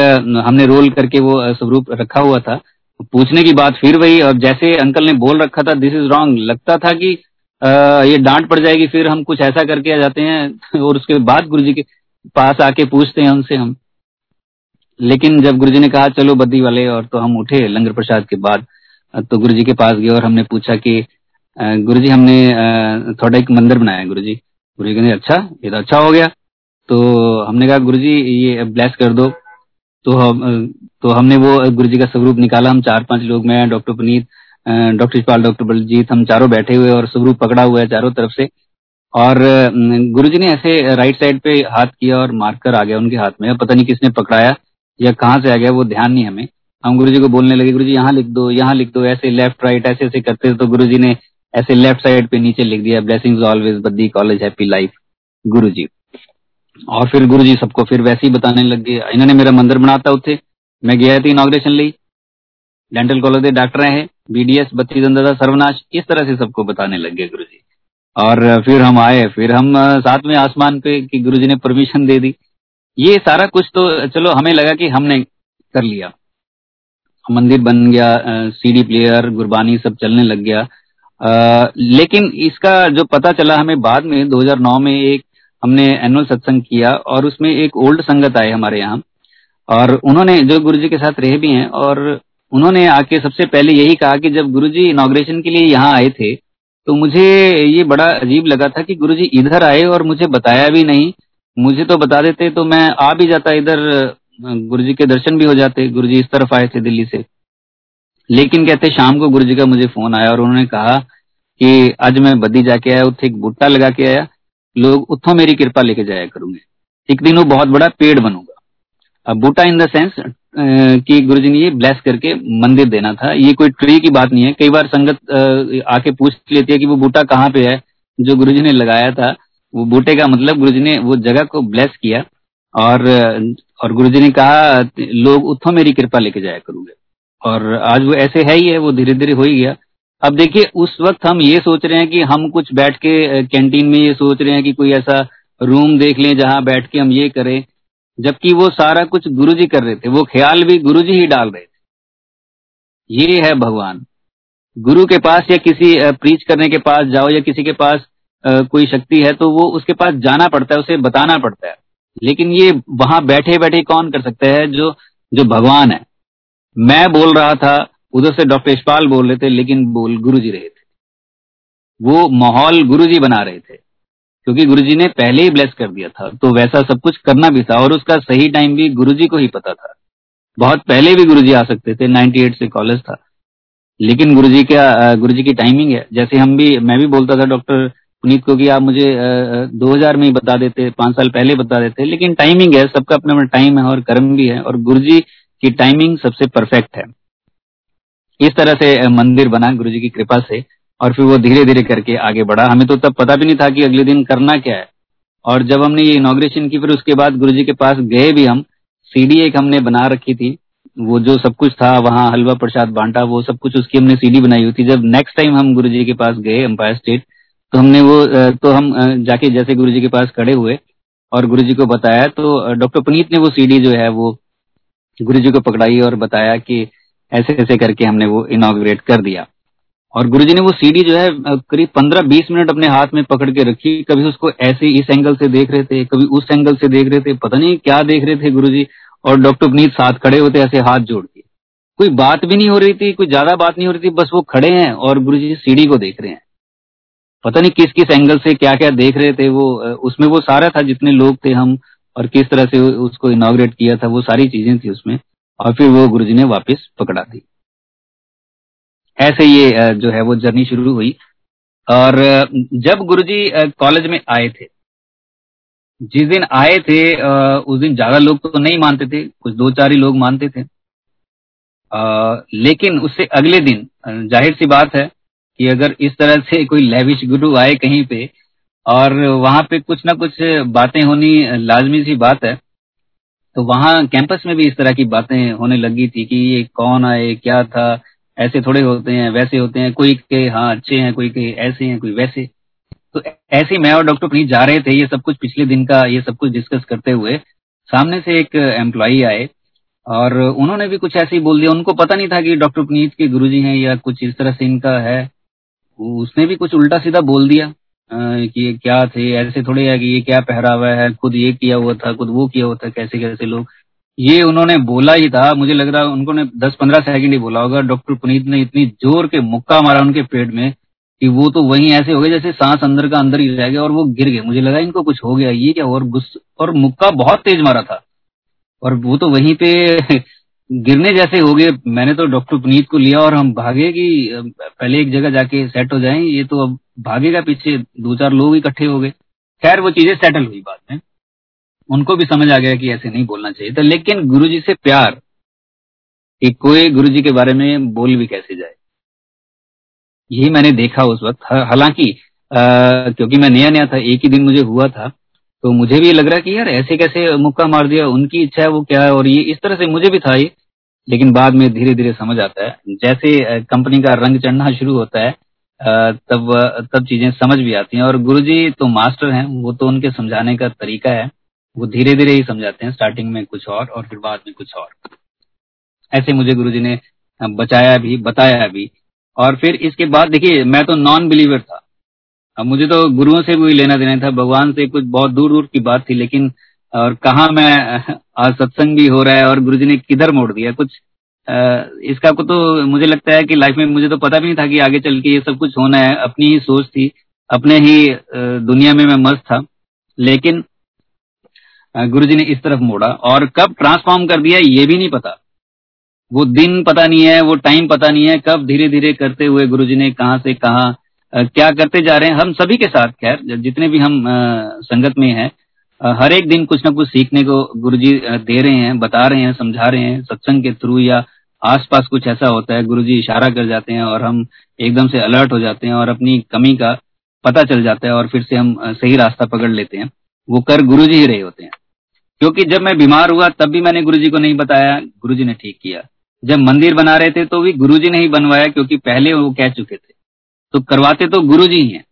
हमने रोल करके वो स्वरूप रखा हुआ था। पूछने की बात फिर वही और जैसे अंकल ने बोल रखा था दिस इज़ रॉन्ग लगता था कि आ, ये डांट पड़ जाएगी फिर हम कुछ ऐसा करके आ जाते हैं और उसके बाद गुरु जी के पास आके पूछते हैं उनसे हम। लेकिन जब गुरु जी ने कहा चलो बद्दी वाले और तो हम उठे लंगर प्रसाद के बाद तो गुरु जी के पास गए और हमने पूछा कि गुरु जी हमने थोड़ा एक मंदिर बनाया गुरुजी। गुरु जी कहते अच्छा ये तो अच्छा हो गया। तो हमने कहा गुरु जी ये ब्लेस कर दो। तो हम तो हमने वो गुरु जी का स्वरूप निकाला। हम चार पाँच लोग मैं, doctor Puneet doctor Ishpal doctor Baljeet, हम चारों बैठे हुए और स्वरूप पकड़ा हुआ है चारों तरफ़ से। और गुरु जी ने ऐसे राइट साइड पे हाथ किया और मारकर आ गया उनके हाथ में। पता नहीं किसने पकड़ाया या कहाँ से आ गया, वो ध्यान नहीं हमें। हम गुरु जी को बोलने लगे गुरु जी यहाँ लिख दो, यहाँ लिख दो, ऐसे लेफ़्ट राइट ऐसे ऐसे करते तो गुरु जी ने ऐसे लेफ़्ट साइड पे नीचे लिख दिया blessings always Baddi college happy life Guru ji और फिर गुरु जी सबको फिर वैसे ही बताने लग गए। इन्होंने मेरा मंदिर बनाता उठे। मैं गया थी इनाग्रेशन ली डेंटल कॉलेज के डॉक्टर है बीडीएस बत्ती दंदा सर्वनाश इस तरह से सबको बताने लग गए गुरु जी और फिर हम आए। फिर हम साथ में आसमान पे कि गुरु जी ने परमिशन दे दी। ये सारा कुछ तो चलो हमें लगा कि हमने कर लिया। मंदिर बन गया सीडी प्लेयर गुरबानी सब चलने लग गया। आ, लेकिन इसका जो पता चला हमें बाद में 2009 में एक हमने एनुअल सत्संग किया और उसमें एक ओल्ड संगत आए हमारे यहाँ। और उन्होंने, जो गुरु जी के साथ रहे भी हैं, और उन्होंने आके सबसे पहले यही कहा कि जब गुरु जी इनाग्रेशन के लिए यहाँ आए थे तो मुझे ये बड़ा अजीब लगा था कि गुरु जी इधर आए और मुझे बताया भी नहीं। मुझे तो बता देते तो मैं आ भी जाता इधर गुरु जी के दर्शन भी हो जाते गुरु जी इस तरफ़ आए थे दिल्ली से। लेकिन कहते शाम को गुरु जी का मुझे फ़ोन आया और उन्होंने कहा कि आज मैं बद्दी जाके आया उत्थे एक बूटा लगा के आया। लोग उत्थों मेरी कृपा लेके जाया करूँगे। एक दिन वो बहुत बड़ा पेड़ बनूँगा। अब बूटा इन द सेंस कि गुरु जी ने ये ब्लेस करके मंदिर देना था। ये कोई ट्री की बात नहीं है। कई बार संगत आके पूछ लेती है कि वो बूटा कहाँ पे है? जो गुरु जी ने लगाया था, वो बूटे का मतलब गुरु जी ने वो जगह को ब्लेस किया। और और गुरु जी ने कहा, लोग उतो मेरी कृपा लेके जाया करूँगे। और आज वो ऐसे है ही है, वो धीरे धीरे हो ही गया। अब देखिए, उस वक्त हम ये सोच रहे हैं कि हम कुछ बैठ के कैंटीन में ये सोच रहे हैं कि कोई ऐसा रूम देख लें जहाँ बैठ के हम ये करें। जबकि वो सारा कुछ गुरुजी कर रहे थे, वो ख्याल भी गुरुजी ही डाल रहे थे। ये है भगवान। गुरु के पास या किसी प्रीच करने के पास जाओ या किसी के पास कोई शक्ति है तो वो उसके पास जाना पड़ता है, उसे बताना पड़ता है। लेकिन ये वहाँ बैठे बैठे कौन कर सकता है जो जो भगवान है? मैं बोल रहा था उधर से डॉक्टर यशपाल बोल रहे थे, लेकिन बोल गुरु जी रहे थे। वो माहौल गुरु जी बना रहे थे, क्योंकि गुरु जी ने पहले ही ब्लेस कर दिया था तो वैसा सब कुछ करना भी था, और उसका सही टाइम भी गुरु जी को ही पता था। बहुत पहले भी गुरु जी आ सकते थे 98 से कॉलेज था, लेकिन गुरु जी का गुरु जी की टाइमिंग है। जैसे हम भी, मैं भी बोलता था डॉक्टर पुनीत को कि आप मुझे दो हज़ार में ही बता देते, पाँच साल पहले बता देते, लेकिन टाइमिंग है, सबका अपना अपना टाइम है और कर्म भी है, और गुरु जी की टाइमिंग सबसे परफेक्ट है। इस तरह से मंदिर बना गुरु जी की कृपा से, और फिर वो धीरे धीरे करके आगे बढ़ा। हमें तो तब पता भी नहीं था कि अगले दिन करना क्या है। और जब हमने ये इनोग्रेशन की, फिर उसके बाद गुरु जी के पास गए भी हम सीडी एक हमने बना रखी थी। वो जो सब कुछ था, वहाँ हलवा प्रसाद, बांटा, वो सब कुछ उसकी हमने सीडी बनाई हुई थी। जब नेक्स्ट टाइम हम गुरु जी के पास गए एम्पायर स्टेट तो हमने वो तो हम जाके जैसे गुरु जी के पास खड़े हुए और गुरु जी को बताया तो डॉक्टर पुनीत ने वो सीडी जो है, वो गुरु जी को पकड़ाई और बताया कि ऐसे ऐसे करके हमने वो इनाग्रेट कर दिया। और गुरुजी ने वो सीडी जो है करीब पंद्रह बीस मिनट अपने हाथ में पकड़ के रखी। कभी उसको ऐसे इस एंगल से देख रहे थे, कभी उस एंगल से देख रहे थे, पता नहीं क्या देख रहे थे गुरुजी। और डॉक्टर पुनीत साथ खड़े होते, ऐसे हाथ जोड़ के। कोई बात भी नहीं हो रही थी, कोई ज़्यादा बात नहीं हो रही थी, बस वो खड़े हैं और गुरुजी सीडी को देख रहे हैं। पता नहीं किस किस एंगल से क्या क्या देख रहे थे वो उसमें वो सारा था जितने लोग थे हम, और किस तरह से उसको इनाग्रेट किया था, वो सारी चीज़ें थी उसमें। और फिर वो गुरुजी ने वापस पकड़ा दी। ऐसे ये जो है वो जर्नी शुरू हुई। और जब गुरुजी कॉलेज में आए थे, जिस दिन आए थे उस दिन ज़्यादा लोग तो नहीं मानते थे, कुछ दो चार ही लोग मानते थे। लेकिन उससे अगले दिन ज़ाहिर सी बात है कि अगर इस तरह से कोई लैविश गुरु आए कहीं पे, और वहाँ पे कुछ ना कुछ बातें होनी लाजमी सी बात है तो वहाँ कैंपस में भी इस तरह की बातें होने लगी थी कि ये कौन आए, क्या था? ऐसे थोड़े होते हैं, वैसे होते हैं। कोई के हाँ अच्छे हैं। कोई के ऐसे हैं। कोई वैसे तो ऐसे मैं और डॉक्टर प्रीत जा रहे थे, ये सब कुछ पिछले दिन का, ये सब कुछ डिस्कस करते हुए सामने से एक एम्प्लॉई आए और उन्होंने भी कुछ ऐसे ही बोल दिया। उनको पता नहीं था कि डॉक्टर पुनीत के गुरुजी हैं या कुछ इस तरह से इनका है। उसने भी कुछ उल्टा सीधा बोल दिया। कि ये क्या थे? ऐसे थोड़े है कि ये क्या पहरावा है? खुद ये किया हुआ था, खुद वो किया हुआ था, कैसे कैसे लोग? ये उन्होंने बोला ही था। मुझे लग रहा उनको ने दस पंद्रह सेकंड ही बोला होगा। डॉक्टर पुनीत ने इतनी ज़ोर के मुक्का मारा उनके पेट में कि वो तो वहीं ऐसे हो गए जैसे सांस अंदर का अंदर ही रह गया और वो गिर गए। मुझे लगा इनको कुछ हो गया। ये क्या? और गुस्सा और मुक्का बहुत तेज मारा था। और वो तो वहीं पे गिरने जैसे हो गए, मैंने तो डॉक्टर पुनीत को लिया और हम भागे कि पहले एक जगह जाके सेट हो जाएँ, ये तो अब भागेगा पीछे दो चार लोग इकट्ठे हो गए। खैर, वो चीज़ें सेटल हुई बाद में। उनको भी समझ आ गया कि ऐसे नहीं बोलना चाहिए था, लेकिन गुरु जी से प्यार कि कोई गुरु जी के बारे में बोल भी कैसे जाए। यही मैंने देखा उस वक्त। हालाँकि क्योंकि मैं नया नया था, एक ही दिन मुझे हुआ था तो मुझे भी लग रहा कि यार ऐसे कैसे मुक्का मार दिया, उनकी इच्छा है, वो क्या है? और ये इस तरह से मुझे भी था ये। लेकिन बाद में धीरे धीरे समझ आता है। जैसे कंपनी का रंग चढ़ना शुरू होता है तब तब चीज़ें समझ भी आती हैं। और गुरुजी तो मास्टर हैं, वो तो उनके समझाने का तरीका है। वो धीरे धीरे ही समझाते हैं, स्टार्टिंग में कुछ और और फिर बाद में कुछ और। ऐसे मुझे गुरुजी ने बचाया भी, बताया भी। और फिर इसके बाद देखिए, मैं तो नॉन बिलीवर था। अब मुझे तो गुरुओं से कोई लेना देना था भगवान से कुछ बहुत दूर दूर की बात थी लेकिन और कहा मैं आज सत्संग भी हो रहा है और गुरु जी ने किधर मोड़ दिया कुछ आ, इसका को तो मुझे लगता है कि लाइफ में मुझे तो पता भी नहीं था कि आगे चल के ये सब कुछ होना है अपनी ही सोच थी अपने ही दुनिया में मैं मस्त था लेकिन गुरु जी ने इस तरफ़ मोड़ा और कब ट्रांसफॉर्म कर दिया ये भी नहीं पता वो दिन पता नहीं है वो टाइम पता नहीं है कब धीरे धीरे करते हुए गुरु जी ने कहा से कहा क्या करते जा रहे हैं? हम सभी के साथ, खैर जितने भी हम संगत में हैं हर एक दिन कुछ ना कुछ सीखने को गुरुजी दे रहे हैं, बता रहे हैं, समझा रहे हैं, सत्संग के थ्रू या आसपास कुछ ऐसा होता है, गुरुजी इशारा कर जाते हैं और हम एकदम से अलर्ट हो जाते हैं और अपनी कमी का पता चल जाता है और फिर से हम सही रास्ता पकड़ लेते हैं। वो कर गुरु जी ही रहे होते हैं। क्योंकि जब मैं बीमार हुआ, तब भी मैंने गुरु जी को नहीं बताया गुरु जी ने ठीक किया। जब मंदिर बना रहे थे तो भी गुरु जी ने ही बनवाया, क्योंकि पहले वो कह चुके थे। तो करवाते तो गुरु जी हैं।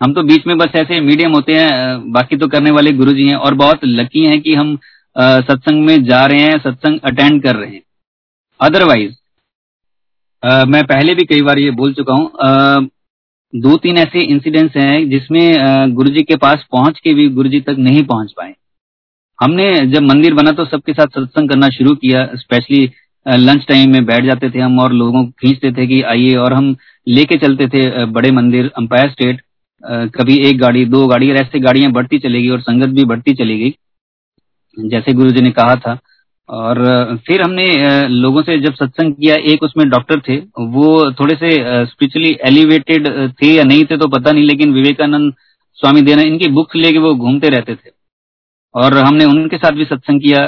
हम तो बीच में बस ऐसे मीडियम होते हैं बाकी तो करने वाले गुरु जी हैं और बहुत लकी हैं कि हम सत्संग में जा रहे हैं, सत्संग अटेंड कर रहे हैं। अदरवाइज़ मैं पहले भी कई बार ये बोल चुका हूँ दो तीन ऐसे इंसिडेंट्स हैं जिसमें गुरु जी के पास पहुँच के भी गुरु जी तक नहीं पहुँच पाए। हमने जब मंदिर बना तो सबके साथ सत्संग करना शुरू किया स्पेशली लंच टाइम में बैठ जाते थे हम और लोगों को खींचते थे कि आइए और हम लेके चलते थे बड़े मंदिर अंपायर स्टेट कभी एक गाड़ी, दो गाड़ी, और ऐसे गाड़ियाँ बढ़ती चलेगी और संगत भी बढ़ती चली गई, जैसे गुरु जी ने कहा था। और फिर हमने लोगों से जब सत्संग किया, एक उसमें डॉक्टर थे, वो थोड़े से स्पिरिचुअली एलिवेटेड थे या नहीं थे तो पता नहीं, लेकिन विवेकानंद स्वामी देना, इनकी बुक्स लेके वो घूमते रहते थे। और हमने उनके साथ भी सत्संग किया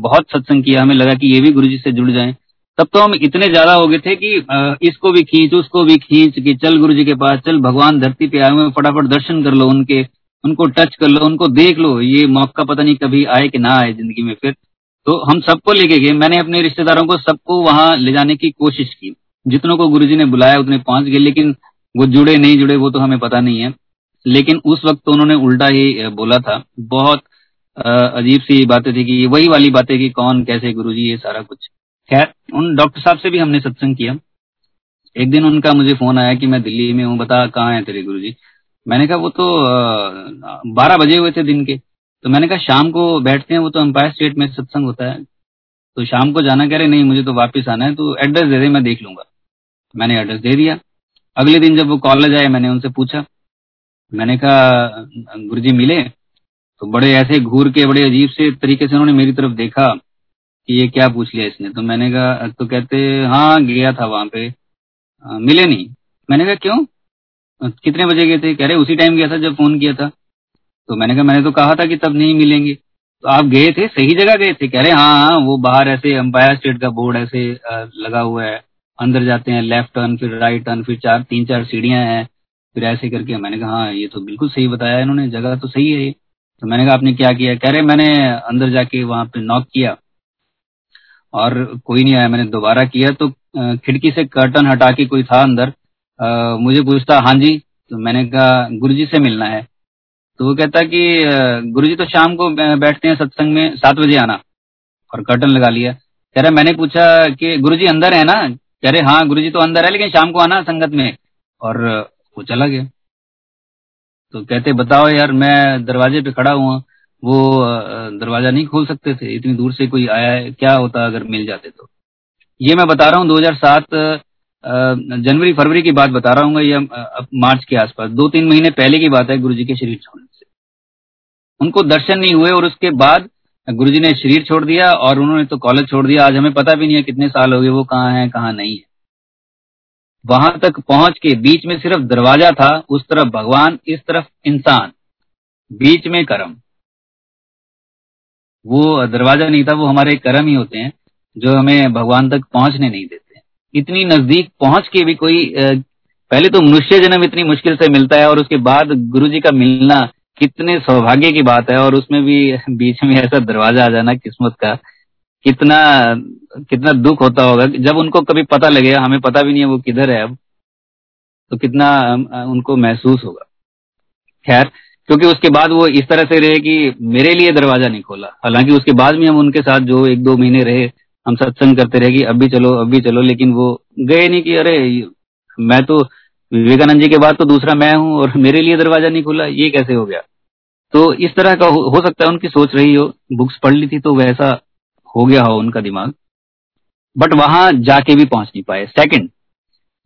बहुत सत्संग किया। हमें लगा कि ये भी गुरु जी से जुड़ जाएँ। तब तो हम इतने ज़्यादा हो गए थे कि इसको भी खींच, उसको भी खींच कि चल गुरु जी के पास, चल भगवान धरती पे आए हुए फटाफट दर्शन कर लो उनके, उनको टच कर लो, उनको देख लो, ये मौका पता नहीं कभी आए कि ना आए ज़िंदगी में फिर। तो हम सबको लेके गए। मैंने अपने रिश्तेदारों को सबको वहाँ ले जाने की कोशिश की। जितनों को गुरु ने बुलाया, उतने पहुँच गए, लेकिन वो जुड़े, नहीं जुड़े, वो तो हमें पता नहीं है। लेकिन उस वक्त तो उन्होंने उल्टा ही बोला था। बहुत अजीब सी बातें थी कि वही वाली बातें कि कौन, कैसे गुरुजी, ये सारा कुछ। खैर, उन डॉक्टर साहब से भी हमने सत्संग किया। एक दिन उनका मुझे फ़ोन आया कि मैं दिल्ली में हूँ, बता कहाँ है तेरे गुरुजी? मैंने कहा, वो तो बारह बजे हुए थे दिन के। तो मैंने कहा, शाम को बैठते हैं, वो तो अंपायर स्टेट में सत्संग होता है। तो शाम को जाना कह रहे, नहीं, मुझे तो वापस आना है तो एड्रेस दे दे, मैं देख लूँगा। मैंने एड्रेस दे दिया। अगले दिन जब वो कॉलेज आए, मैंने उनसे पूछा। मैंने कहा, गुरुजी मिले? तो बड़े ऐसे घूर के बड़े अजीब से तरीके से उन्होंने मेरी तरफ़ देखा कि ये क्या पूछ लिया इसने। तो मैंने कहा तो कहते हाँ गया था वहाँ पे। आ, मिले नहीं। मैंने कहा क्यों? कितने बजे गए थे? कह रहे उसी टाइम गया था जब फ़ोन किया था। तो मैंने कहा मैंने तो कहा था कि तब नहीं मिलेंगे। तो आप गए थे? सही जगह गए थे? कह रहे हाँ हाँ वो बाहर ऐसे अम्पायर स्टेट का बोर्ड ऐसे लगा हुआ है। अंदर जाते हैं लेफ़्ट टर्न फिर राइट टर्न फिर चार तीन चार सीढ़ियाँ हैं। फिर ऐसे करके मैंने कहा हाँ ये तो बिल्कुल सही बताया इन्होंने जगह तो सही है ये। तो मैंने कहा आपने क्या किया? कह रहे मैंने अंदर जाके वहाँ पे नॉक किया और कोई नहीं आया मैंने दोबारा किया। तो खिड़की से कर्टन हटा के कोई था अंदर आ, मुझे पूछता हाँ जी। तो मैंने कहा गुरुजी से मिलना है। तो वो कहता कि गुरुजी तो शाम को बैठते हैं सत्संग में सात बजे आना। और कर्टन लगा लिया। कह रहा मैंने पूछा कि गुरुजी अंदर है ना? कह रहे हाँ गुरुजी तो अंदर है लेकिन शाम को आना संगत में। और वो चला गया। तो कहते, बताओ यार, मैं दरवाजे पे खड़ा हुआ, वो दरवाज़ा नहीं खोल सकते थे, इतनी दूर से कोई आया है, क्या होता अगर मिल जाते तो? ये मैं बता रहा हूँ 2007 जनवरी, फरवरी की बात बता रहा हूँ या मार्च के आसपास दो तीन महीने पहले की बात है गुरु जी के शरीर छोड़ने से। उनको दर्शन नहीं हुए और उसके बाद गुरु जी ने शरीर छोड़ दिया और उन्होंने तो कॉलेज छोड़ दिया, आज हमें पता भी नहीं है कितने साल हो गए, वो कहाँ है, कहाँ नहीं है। वहाँ तक पहुँच के बीच में सिर्फ़ दरवाज़ा था, उस तरफ़ भगवान, इस तरफ़ इंसान। बीच में कर्म। वो दरवाज़ा नहीं था, वो हमारे कर्म ही होते हैं, जो हमें भगवान तक पहुँचने नहीं देते। इतनी नज़दीक पहुँच के भी कोई पहले तो मनुष्य जन्म इतनी मुश्किल से मिलता है, और उसके बाद गुरु जी का मिलना कितने सौभाग्य की बात है, और उसमें भी बीच में ऐसा दरवाज़ा आ जाना किस्मत का, कितना कितना दुख होता होगा। जब उनको कभी पता लगेगा हमें पता भी नहीं है वो किधर है अब तो कितना उनको महसूस होगा। खैर क्योंकि उसके बाद वो इस तरह से रहे कि मेरे लिए दरवाज़ा नहीं खोला। हालाँकि उसके बाद भी हम उनके साथ जो एक दो महीने रहे हम सत्संग करते रहे कि अब भी चलो अब भी चलो लेकिन वो गए नहीं कि अरे मैं तो विवेकानंद जी के बाद तो दूसरा मैं हूँ और मेरे लिए दरवाज़ा नहीं खुला ये कैसे हो गया? तो इस तरह का हो, हो सकता है उनकी सोच रही हो बुक्स पढ़ ली थी तो वैसा हो गया हो उनका दिमाग। बट वहाँ जाके भी पहुँच नहीं पाए। सेकंड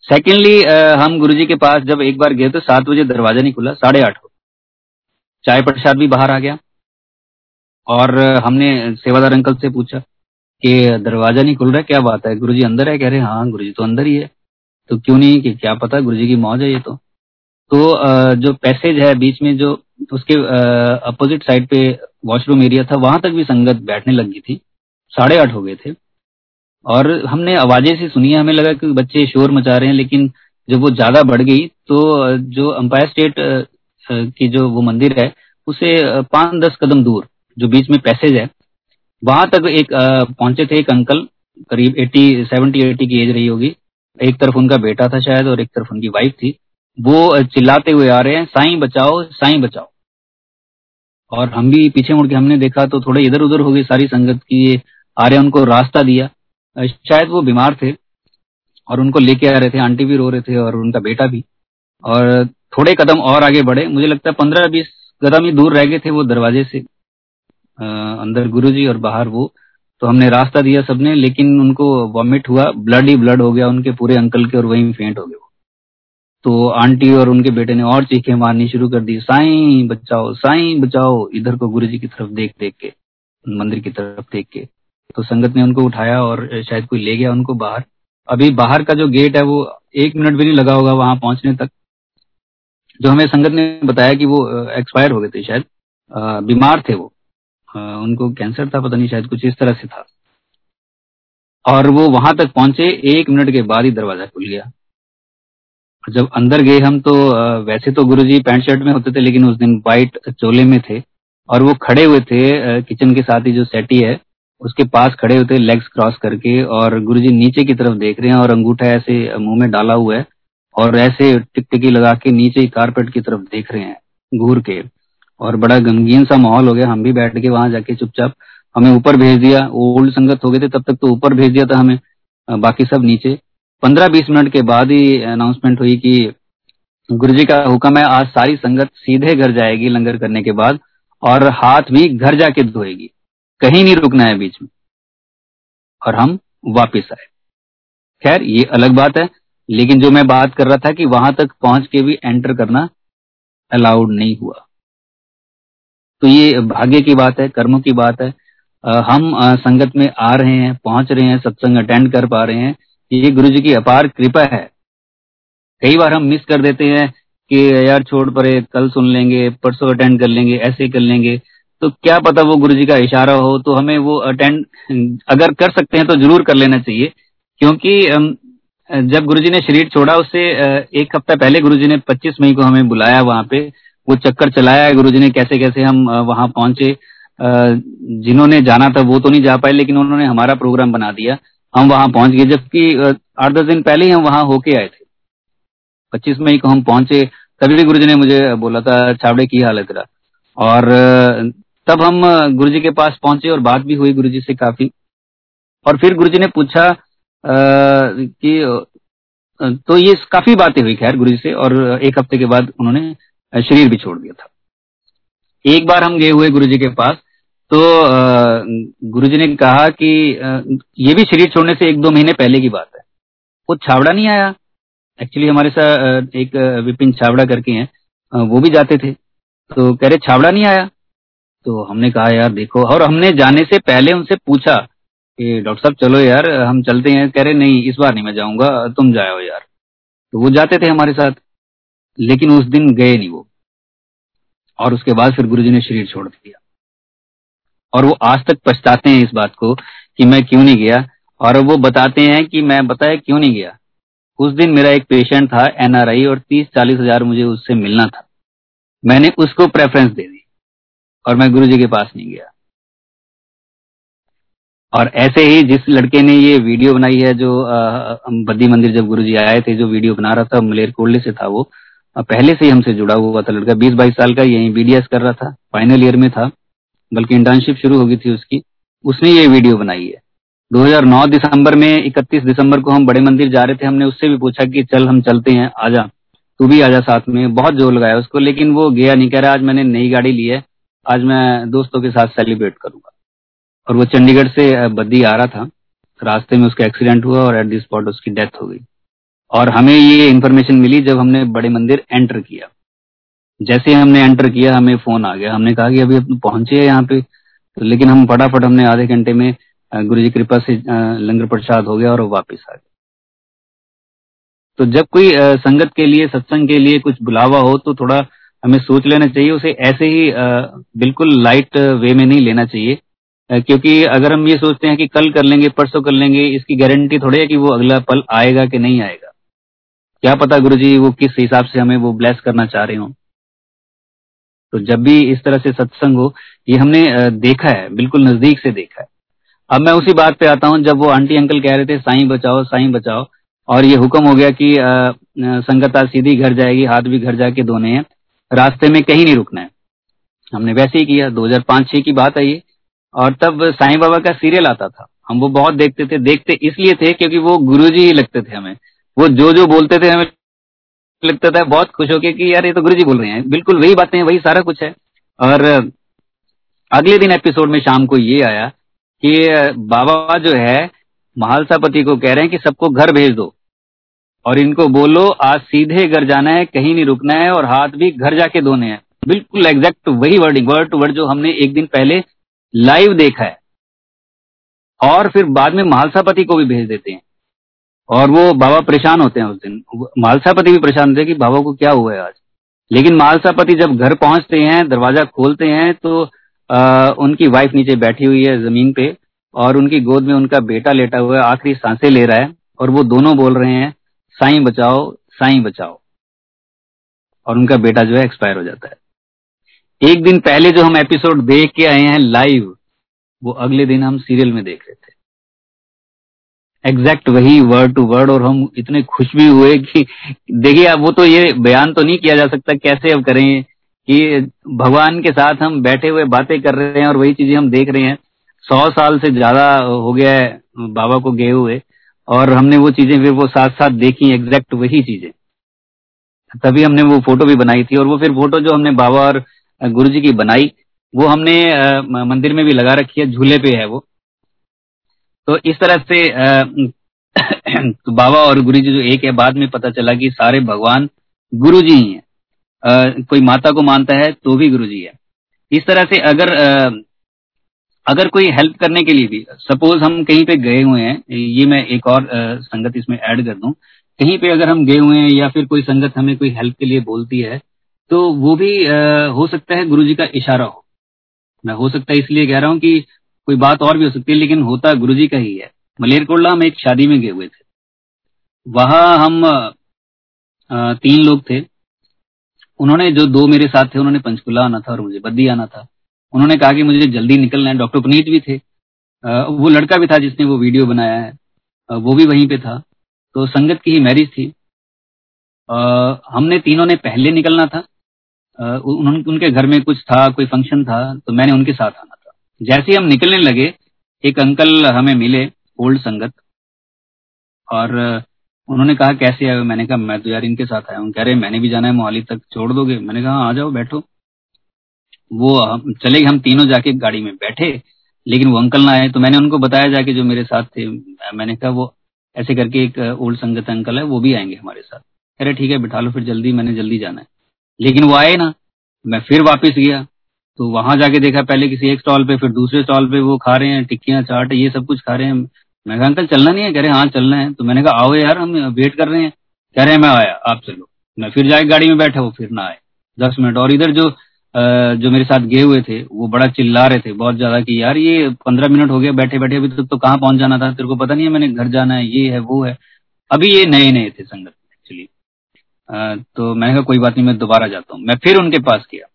सेकेंडली हम गुरुजी के पास जब एक बार गए तो सात बजे दरवाज़ा नहीं खुला, साढ़े आठ हो चाय प्रसाद भी बाहर आ गया। और हमने सेवादार अंकल से पूछा कि दरवाज़ा नहीं खुल रहा क्या बात है? गुरुजी अंदर है? कह रहे हाँ गुरुजी तो अंदर ही है। तो क्यों नहीं? कि क्या पता, गुरुजी की मौज है ये तो। तो जो पैसेज है बीच में जो उसके अपोजिट साइड पे वॉशरूम एरिया था, वहाँ तक भी संगत बैठने लगी थी। साढ़े आठ हो गए थे। और हमने आवाज़ें से सुनी हमें लगा कि बच्चे शोर मचा रहे हैं, लेकिन जब वो ज़्यादा बढ़ गई तो जो अंपायर स्टेट की जो वो मंदिर है, उसे पाँच दस कदम दूर, जो बीच में पैसेज है, वहाँ तक एक पहुँचे थे एक अंकल करीब एटी सेवेंटी एटी की एज रही होगी। एक तरफ़ उनका बेटा था शायद, और एक तरफ़ उनकी वाइफ थी। वो चिल्लाते हुए आ रहे हैं, साई बचाओ साई बचाओ। और हम भी पीछे मुड़ के हमने देखा तो थोड़े इधर उधर हो गई सारी संगत की आ रहे उनको रास्ता दिया। शायद वो बीमार थे और उनको लेके आ रहे थे आंटी भी रो रहे थे और उनका बेटा भी। और थोड़े कदम और आगे बढ़े। मुझे लगता है पंद्रह बीस कदम ही दूर रह गए थे वो दरवाजे से। आ, अंदर गुरुजी और बाहर वो। तो हमने रास्ता दिया सबने लेकिन उनको वॉमिट हुआ ब्लड ही ब्लड हो गया उनके पूरे अंकल के और वहीं फेंट हो गए तो आंटी और उनके बेटे ने और चीखें मारनी शुरू कर दी साई बचाओ साई बचाओ। इधर को गुरुजी की तरफ़ देख देख के मंदिर की तरफ़ देख के। तो संगत ने उनको उठाया और शायद कोई ले गया उनको बाहर। अभी बाहर का जो गेट है वो एक मिनट भी नहीं लगा होगा वहाँ पहुँचने तक। जो हमें संगत ने बताया कि वो एक्सपायर हो गए थे शायद बीमार थे वो। उनको कैंसर था, पता नहीं शायद कुछ इस तरह से था। और वो वहाँ तक पहुँचे, एक मिनट के बाद ही दरवाज़ा खुल गया। जब अंदर गए हम तो वैसे तो गुरुजी पैंट शर्ट में होते थे, लेकिन उस दिन व्हाइट चोले में थे। और वो खड़े हुए थे किचन के साथ ही जो सेटी है उसके पास खड़े होते लेग्स क्रॉस करके और गुरुजी नीचे की तरफ़ देख रहे हैं और अंगूठा ऐसे मुँह में डाला हुआ है और ऐसे टिकटिकी लगा के नीचे कारपेट की तरफ़ देख रहे हैं, घूर के। और बड़ा गमगीन सा माहौल हो गया। हम भी बैठ के वहाँ जाके चुपचाप हमें ऊपर भेज दिया। ओल्ड संगत हो गए थे, तब तक तो ऊपर भेज दिया था हमें। बाकी सब नीचे। पंद्रह बीस मिनट के बाद ही अनाउंसमेंट हुई कि गुरु जी का हुक्म है, आज सारी संगत सीधे घर जाएगी लंगर करने के बाद और हाथ भी घर जाके धोएगी। कहीं नहीं रुकना है बीच में। और हम वापिस आए। खैर, ये अलग बात है, लेकिन जो मैं बात कर रहा था कि वहाँ तक पहुँच के भी एंटर करना अलाउड नहीं हुआ। तो ये भाग्य की बात है, कर्मों की बात है। हम संगत में आ रहे हैं, पहुँच रहे हैं, सत्संग अटेंड कर पा रहे हैं। ये गुरु जी की अपार कृपा है। कई बार हम मिस कर देते हैं कि, यार, छोड़ परे, कल सुन लेंगे, परसों अटेंड कर लेंगे, ऐसे कर लेंगे। तो क्या पता वो गुरु जी का इशारा हो तो हमें वो अटेंड अगर कर सकते हैं तो ज़रूर कर लेना चाहिए। क्योंकि जब गुरुजी ने शरीर छोड़ा, उससे एक हफ़्ता पहले गुरुजी ने 25 मई को हमें बुलाया वहाँ पे। वो चक्कर चलाया, गुरुजी ने कैसे कैसे हम वहाँ पहुँचे। जिन्होंने जाना था वो तो नहीं जा पाए, लेकिन उन्होंने हमारा प्रोग्राम बना दिया। हम वहाँ पहुँच गए, जबकि आठ दस दिन पहले ही हम वहाँ होके आए थे। पच्चीस मई को हम पहुँचे, तभी भी गुरुजी ने मुझे बोला था छावड़े की हालत रहा। और तब हम गुरु जी के पास पहुँचे और बात भी हुई गुरु जी से काफ़ी। और फिर गुरु जी ने पूछा कि तो ये काफ़ी बातें हुई, खैर गुरु जी से, और एक हफ़्ते के बाद उन्होंने शरीर भी छोड़ दिया था। एक बार हम गए हुए गुरु जी के पास तो गुरु जी ने कहा कि ये भी शरीर छोड़ने से एक दो महीने पहले की बात है। वो छावड़ा नहीं आया? एक्चुअली हमारे साथ एक विपिन छावड़ा करके हैं वो भी जाते थे। तो कह रहे, छावड़ा नहीं आया? तो हमने कहा, यार देखो। और हमने जाने से पहले उनसे पूछा कि, डॉक्टर साहब, चलो यार, हम चलते हैं। कह रहे, नहीं, इस बार नहीं मैं जाऊँगा, तुम जाओ यार। तो वो जाते थे हमारे साथ, लेकिन उस दिन गए नहीं वो। और उसके बाद फिर गुरुजी ने शरीर छोड़ दिया। और वो आज तक पछताते हैं इस बात को कि मैं क्यों नहीं गया, और वो बताते हैं कि मैं, बताया क्यों नहीं गया। उस दिन मेरा एक पेशेंट था, एनआरआई, और तीस चालीस हज़ार मुझे उससे मिलना था। मैंने उसको प्रेफरेंस दी और मैं गुरुजी के पास नहीं गया। और ऐसे ही जिस लड़के ने ये वीडियो बनाई है जो बद्दी मंदिर जब गुरु जी आए थे, जो वीडियो बना रहा था, मलेर कोल्ले से था वो पहले से ही हमसे जुड़ा हुआ था लड़का, बीस बाईस साल का यही बीडीएस कर रहा था, फाइनल ईयर में था, बल्कि इंटर्नशिप शुरू हो गई थी उसकी, उसने ये वीडियो बनाई है। 2009 दिसंबर में 31 दिसंबर को हम बड़े मंदिर जा रहे थे, हमने उससे भी पूछा कि चल हम चलते हैं, आजा, तू भी आजा साथ में, बहुत ज़ोर लगाया उसको, लेकिन वो गया नहीं, कह रहा, आज मैंने नई गाड़ी ली है आज मैं दोस्तों के साथ सेलिब्रेट करूँगा। और वो चंडीगढ़ से बद्दी आ रहा था। रास्ते में उसका एक्सीडेंट हुआ और एट दी स्पॉट उसकी डेथ हो गई। और हमें ये इन्फॉर्मेशन मिली जब हमने बड़े मंदिर एंटर किया। जैसे हमने एंटर किया, हमें फ़ोन आ गया। हमने कहा कि अभी पहुँचे हैं यहाँ पे। तो लेकिन हम फटाफट हमने आधे घंटे में गुरु जी कृपा से लंगर प्रसाद हो गया और वापिस आ गए। तो जब कोई संगत के लिए, सत्संग के लिए कुछ बुलावा हो तो थोड़ा हमें सोच लेना चाहिए, उसे ऐसे ही बिल्कुल लाइट वे में नहीं लेना चाहिए। क्योंकि अगर हम ये सोचते हैं कि कल कर लेंगे, परसों कर लेंगे, इसकी गारंटी थोड़ी है कि वो अगला पल आएगा कि नहीं आएगा? क्या पता गुरु जी वो किस हिसाब से हमें वो ब्लेस करना चाह रहे हो? तो जब भी इस तरह से सत्संग हो, ये हमने देखा है, बिल्कुल नज़दीक से देखा है। अब मैं उसी बात पे आता हूँ, जब वो आंटी अंकल कह रहे थे, साईं बचाओ साईं बचाओ, और ये हुक्म हो गया कि संगता सीधी घर जाएगी, हाथ भी घर जाके धोने हैं। रास्ते में कहीं नहीं रुकना है। हमने वैसे ही किया 2005-6 की बात है ये और तब साईं बाबा का सीरियल आता था। हम वो बहुत देखते थे, देखते इसलिए थे क्योंकि वो गुरुजी ही लगते थे हमें। वो जो जो बोलते थे हमें लगता था, बहुत खुश होके कि यार ये तो गुरुजी बोल रहे हैं। बिल्कुल वही बातें वही सारा कुछ है। और अगले दिन एपिसोड में शाम को ये आया कि बाबा जो है, महालसापति को कह रहे हैं कि सबको घर भेज दो। और इनको बोलो आज सीधे घर जाना है कहीं नहीं रुकना है और हाथ भी घर जाके धोने हैं। बिल्कुल एग्जैक्ट वही वर्डिंग वर्ड टू वर्ड जो हमने एक दिन पहले लाइव देखा है। और फिर बाद में मालसापति को भी भेज देते हैं। और वो बाबा परेशान होते हैं उस दिन। मालसापति भी परेशान होते हैं कि बाबा को क्या हुआ है आज। लेकिन मालसापति जब घर पहुँचते हैं दरवाज़ा खोलते हैं तो आ, उनकी वाइफ नीचे बैठी हुई है ज़मीन पे और उनकी गोद में उनका बेटा लेटा हुआ है आखिरी साँसें ले रहा है और वो दोनों बोल रहे हैं साईं बचाओ, साई बचाओ। और उनका बेटा जो है एक्सपायर हो जाता है। एक दिन पहले जो हम एपिसोड देख के आए हैं लाइव वो अगले दिन हम सीरियल में देख रहे थे। एग्जैक्ट वही वर्ड टू वर्ड और हम इतने खुश भी हुए कि देखिए, अब वो तो ये बयान तो नहीं किया जा सकता, कैसे अब करें कि भगवान के साथ हम बैठे हुए बातें कर रहे हैं और वही चीज़ें हम देख रहे हैं। सौ साल से ज़्यादा हो गया है बाबा को गए हुए। और हमने वो चीज़ें फिर वो साथ साथ देखी एग्जैक्ट वही चीज़ें। तभी हमने वो फ़ोटो भी बनाई थी और वो फिर फ़ोटो जो हमने बाबा और गुरु जी की बनाई, वो हमने मंदिर में भी लगा रखी है, झूले पे है वो। तो इस तरह से तो बाबा और गुरु जी जो एक है, बाद में पता चला कि सारे भगवान गुरु जी ही। हैं कोई माता को मानता है तो भी गुरु जी है। इस तरह से अगर अगर कोई हेल्प करने के लिए भी सपोज़ हम कहीं पे गए हुए हैं, ये मैं एक और संगत इसमें ऐड कर दूँ। कहीं पे अगर हम गए हुए हैं या फिर कोई संगत हमें कोई हेल्प के लिए बोलती है तो वो भी हो सकता है गुरु जी का इशारा हो। मैं हो सकता है इसलिए कह रहा हूँ कि कोई बात और भी हो सकती है, लेकिन होता गुरु जी का ही है। मलेरकोटला हम एक शादी में गए हुए थे। वहाँ हम तीन लोग थे। उन्होंने, जो दो मेरे साथ थे, उन्होंने पंचकुला आना था और मुझे बद्दी आना था। उन्होंने कहा कि मुझे जल्दी निकलना है। डॉक्टर पुनीत भी थे। वो लड़का भी था जिसने वो वीडियो बनाया है। वो भी वहीं पे था। तो संगत की ही मैरिज थी। हमने तीनों ने पहले निकलना था। उन, उनके घर में कुछ था कोई फ़ंक्शन था तो मैंने उनके साथ आना था। जैसे ही हम निकलने लगे एक अंकल हमें मिले ओल्ड संगत। और उन्होंने कहा कैसे आए मैंने कहा मैं तो यार इनके साथ आया हूँ। कह रहे मैंने भी जाना है मोहाली तक छोड़ दोगे? मैंने कहा हाँ, आ जाओ बैठो। वो हम चले हम तीनों जाके गाड़ी में बैठे, लेकिन वो अंकल ना आए तो मैंने उनको बताया जाके जो मेरे साथ थे, मैंने कहा, वो ऐसे करके एक ओल्ड संगत अंकल है, वो भी आएँगे हमारे साथ. अरे ठीक है, बिठा लो फिर जल्दी, मैंने जल्दी जाना है. लेकिन वो आए ना, मैं फिर वापस गया तो वहाँ जाके देखा, पहले किसी एक स्टॉल पे, फिर दूसरे स्टॉल पे वो खा रहे हैं, टिक्कियाँ, चाट, ये सब कुछ खा रहे हैं। मैं कहा, अंकल, चलना नहीं है? कह रहे हाँ चलना है। तो मैंने कहा, आओ यार, हम वेट कर रहे हैं। कह रहे हैं मैं आया, आप चलो। मैं फिर जाके गाड़ी में बैठा, वो फिर ना आए। दस मिनट और इधर जो जो मेरे साथ गए हुए थे, वो बड़ा चिल्ला रहे थे बहुत ज़्यादा कि यार ये पंद्रह मिनट हो गया बैठे बैठे, अभी तक तो कहाँ पहुँच जाना था? तेरे को पता नहीं है मैंने घर जाना है, ये है, वो है। अभी ये नए नए थे संगत एक्चुअली तो मैंने कहा, कोई बात नहीं, मैं दोबारा जाता हूँ। मैं फिर उनके पास गया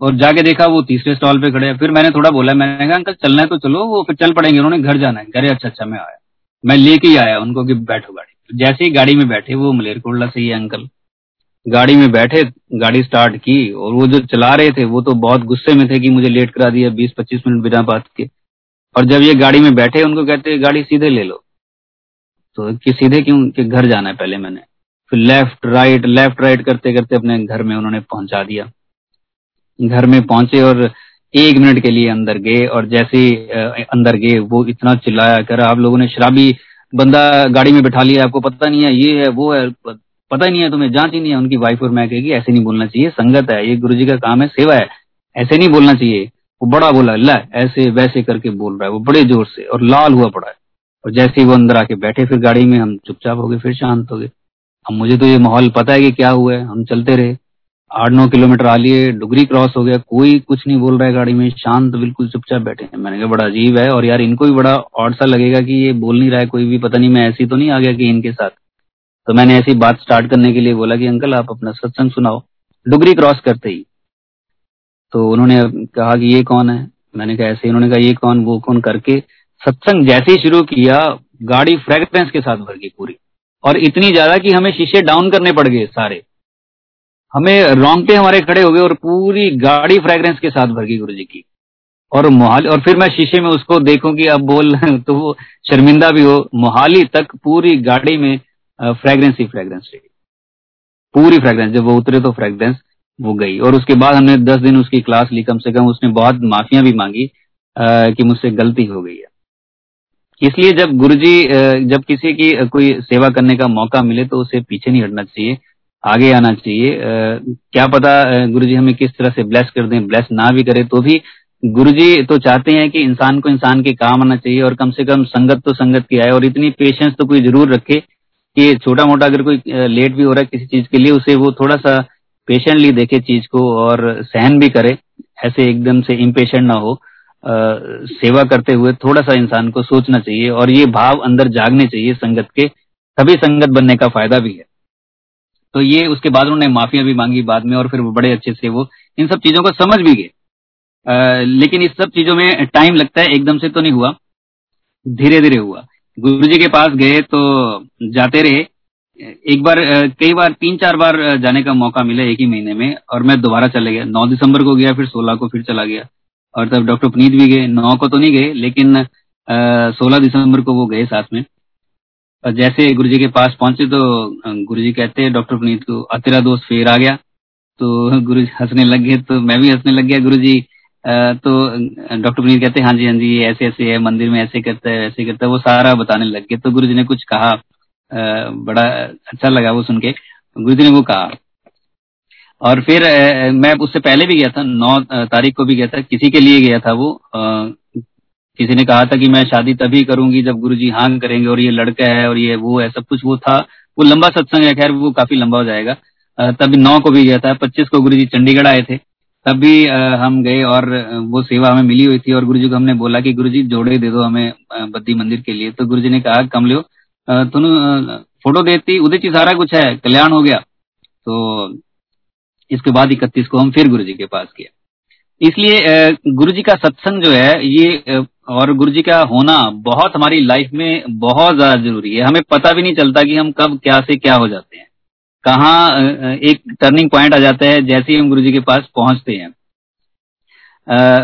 और जाके देखा वो तीसरे स्टॉल पे खड़े फिर मैंने थोड़ा बोला, मैंने कहा, अंकल, चलना है तो चलो, वो फिर चल पड़ेंगे, उन्होंने घर जाना है। अरे अच्छा अच्छा मैं आया। मैं लेके ही आया उनको कि बैठो गाड़ी। जैसे ही गाड़ी में बैठे, वो मलेरकोटला से ही अंकल। गाड़ी में बैठे, गाड़ी स्टार्ट की और वो जो चला रहे थे, वो तो बहुत गुस्से में थे कि मुझे लेट करा दिया बीस पच्चीस मिनट बिना बात के। और जब ये गाड़ी में बैठे, उनको कहते गाड़ी सीधे ले लो। तो कि सीधे क्यों, कि घर जाना है पहले मैंने। फिर लेफ़्ट राइट लेफ़्ट राइट करते करते अपने घर में उन्होंने पहुँचा दिया। घर में पहुँचे और एक मिनट के लिए अंदर गए और जैसे अंदर गए, वो इतना चिल्लाया कर आप लोगों ने शराबी बंदा गाड़ी में बिठा लिया, आपको पता नहीं है, ये है, वो है। पता ही नहीं है, तुम्हें जाँच ही नहीं है। उनकी वाइफ और मैं कहेगी, ऐसे नहीं बोलना चाहिए, संगत है, ये गुरु जी का काम है, सेवा है। ऐसे नहीं बोलना चाहिए। वो बड़ा बोला, ला, ऐसे वैसे करके बोल रहा है, वो बड़े ज़ोर से और लाल हुआ पड़ा है। और जैसे ही वो अंदर आके बैठे, फिर गाड़ी में हम चुपचाप हो गए, फिर शांत हो गए। अब मुझे तो ये माहौल पता है कि क्या हुआ है। हम चलते रहे। आठ नौ किलोमीटर आ लिए डुगरी क्रॉस हो गया, कोई कुछ नहीं बोल रहा है गाड़ी में। शांत, बिल्कुल चुपचाप बैठे हैं। मैंने कहा, बड़ा अजीब है और यार, इनको भी बड़ा ऑड सा लगेगा कि ये बोल नहीं रहा है, कोई भी। पता नहीं, मैं ऐसी तो नहीं आ गया कि इनके साथ। तो मैंने ऐसी बात स्टार्ट करने के लिए बोला कि, अंकल, आप अपना सत्संग सुनाओ। डुगरी क्रॉस करते ही। तो उन्होंने कहा कि, ये कौन है? मैंने कहा, ऐसे उन्होंने कहा, ये कौन, वो कौन? करके सत्संग जैसे ही शुरू किया, गाड़ी फ्रेग्रेंस के साथ भर गई पूरी। और इतनी ज़्यादा कि हमें शीशे डाउन करने पड़ गए सारे। हमें रोंगटे हमारे खड़े हो गए और पूरी गाड़ी फ्रेग्रेंस के साथ भर गई गुरु जी की। और मोहाली, और फिर मैं शीशे में उसको देखूँ कि अब बोल तो वो शर्मिंदा भी हो। मोहाली तक पूरी गाड़ी में फ्रेग्रेंस ही फ्रेग्रेंस रही। पूरी फ्रेग्रेंस जब वो उतरे तो फ्रेग्रेंस वो गई। और उसके बाद हमने दस दिन उसकी क्लास ली कम से कम उसने बहुत माफिया भी मांगी आ, कि मुझसे गलती हो गई है। इसलिए जब गुरुजी जब किसी की कोई सेवा करने का मौका मिले तो उसे पीछे नहीं हटना चाहिए आगे आना चाहिए। क्या पता गुरुजी हमें किस तरह से ब्लेस कर दें ब्लेस ना भी करे तो भी गुरुजी तो चाहते हैं कि इंसान को इंसान के काम आना चाहिए और कम से कम संगत तो संगत की आए और इतनी पेशेंस तो कोई ज़रूर रखे कि छोटा मोटा अगर कोई लेट भी हो रहा है किसी चीज़ के लिए उसे वो थोड़ा सा पेशेंटली देखे चीज़ को और सहन भी करे ऐसे एकदम से इम्पेशेंट ना हो। आ, सेवा करते हुए थोड़ा सा इंसान को सोचना चाहिए और ये भाव अंदर जागने चाहिए संगत के। तभी संगत बनने का फ़ायदा भी है। तो ये उसके बाद उन्होंने माफिया भी मांगी बाद में और फिर बड़े अच्छे से वो इन सब चीज़ों को समझ भी गए। लेकिन इस सब चीज़ों में टाइम लगता है एकदम से तो नहीं हुआ। धीरे धीरे हुआ। गुरु जी के पास गए तो जाते रहे। एक बार कई बार, तीन चार बार जाने का मौका मिला एक ही महीने में और मैं दोबारा चले गया। नौ दिसंबर को गया, फिर सोलह को फिर चला गया। और तब डॉक्टर पुनीत भी गए। नौ को तो नहीं गए, लेकिन सोलह दिसंबर को वो गए साथ में। और जैसे गुरु जी के पास पहुँचे तो गुरु जी कहते हैं, डॉक्टर पुनीत को तेरा दोस्त फिर आ गया। तो गुरु जी हंसने लग गए तो मैं भी हंसने लग गया गुरु जी तो डॉक्टर पुनीत कहते हैं हाँ जी हाँ जी ऐसे ऐसे है, मंदिर में ऐसे करता है ऐसे करता है, वो सारा बताने लग गए। तो गुरु जी ने कुछ कहा बड़ा अच्छा लगा वो सुन के। गुरु जी ने वो कहा। और फिर मैं उससे पहले भी गया था, नौ तारीख को भी गया था, किसी के लिए गया था वो। किसी ने कहा था कि मैं शादी तभी करूँगी जब गुरु जी हाँ करेंगे और ये लड़का है और ये वो है, सब कुछ वो था। वो लंबा सत्संग है, खैर वो काफ़ी लंबा हो जाएगा। तभी नौ को भी गया था, पच्चीस को गुरु जी चंडीगढ़ आए थे। तब भी हम गए और वो सेवा हमें मिली हुई थी और गुरु जी को हमने बोला कि गुरु जी जोड़े दे दो हमें बद्दी मंदिर के लिए। तो गुरु जी ने कहा, कम लो तुम फ़ोटो देती उदित सारा कुछ है, कल्याण हो गया। तो इसके बाद इकतीस को हम फिर गुरु जी के पास गए। इसलिए गुरु जी का सत्संग जो है, ये और गुरु जी का होना बहुत हमारी लाइफ में बहुत ज़्यादा ज़रूरी है। हमें पता भी नहीं चलता कि हम कब, क्या से क्या हो जाते हैं। कहाँ एक टर्निंग पॉइंट आ जाता है जैसे ही हम गुरु जी के पास पहुँचते हैं।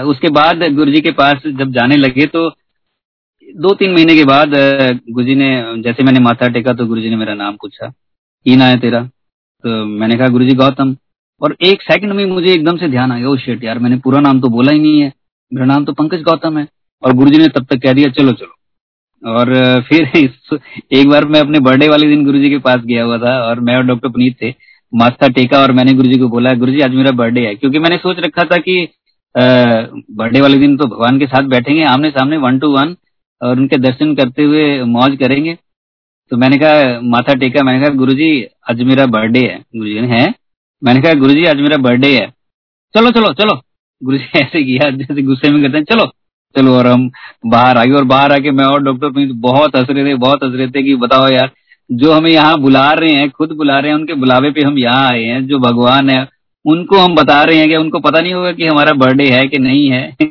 उसके बाद गुरु जी के पास जब जाने लगे तो दो तीन महीने के बाद गुरु जी ने, जैसे मैंने माथा टेका तो गुरु जी ने मेरा नाम पूछा की ना है तेरा? तो मैंने कहा गुरु जी गौतम। और एक सेकंड में मुझे एकदम से ध्यान आ गया शेट यार, मैंने पूरा नाम तो बोला ही नहीं है। मेरा नाम तो पंकज गौतम है। और गुरुजी ने तब तक कह दिया, चलो चलो। और फिर एक बार मैं अपने बर्थडे वाले दिन गुरुजी के पास गया हुआ था और मैं और डॉक्टर पुनीत थे मास्था टेका और मैंने गुरुजी को बोला, गुरुजी, आज मेरा बर्थडे है। क्योंकि मैंने सोच रखा था कि बर्थडे वाले दिन तो भगवान के साथ बैठेंगे, आमने सामने वन टू वन और उनके दर्शन करते हुए मौज करेंगे। तो मैंने कहा माथा टेका, मैंने कहा गुरु जी आज मेरा बर्थडे है। गुरु जी ने, है? मैंने कहा गुरु जी आज मेरा बर्थडे है। चलो चलो चलो। गुरु जी ऐसे किया, जैसे गुस्से में करते हैं, चलो। चलो और हम बाहर आगे और बाहर आके मैं और डॉक्टर पुनीत बहुत हंस रहे थे, बहुत हंस रहे थे कि बताओ यार, जो हमें यहाँ बुला रहे हैं, खुद बुला रहे हैं, उनके बुलावे पे हम यहाँ आए हैं, जो भगवान है, उनको हम बता रहे हैं कि उनको पता नहीं होगा कि हमारा बर्थडे है कि नहीं है।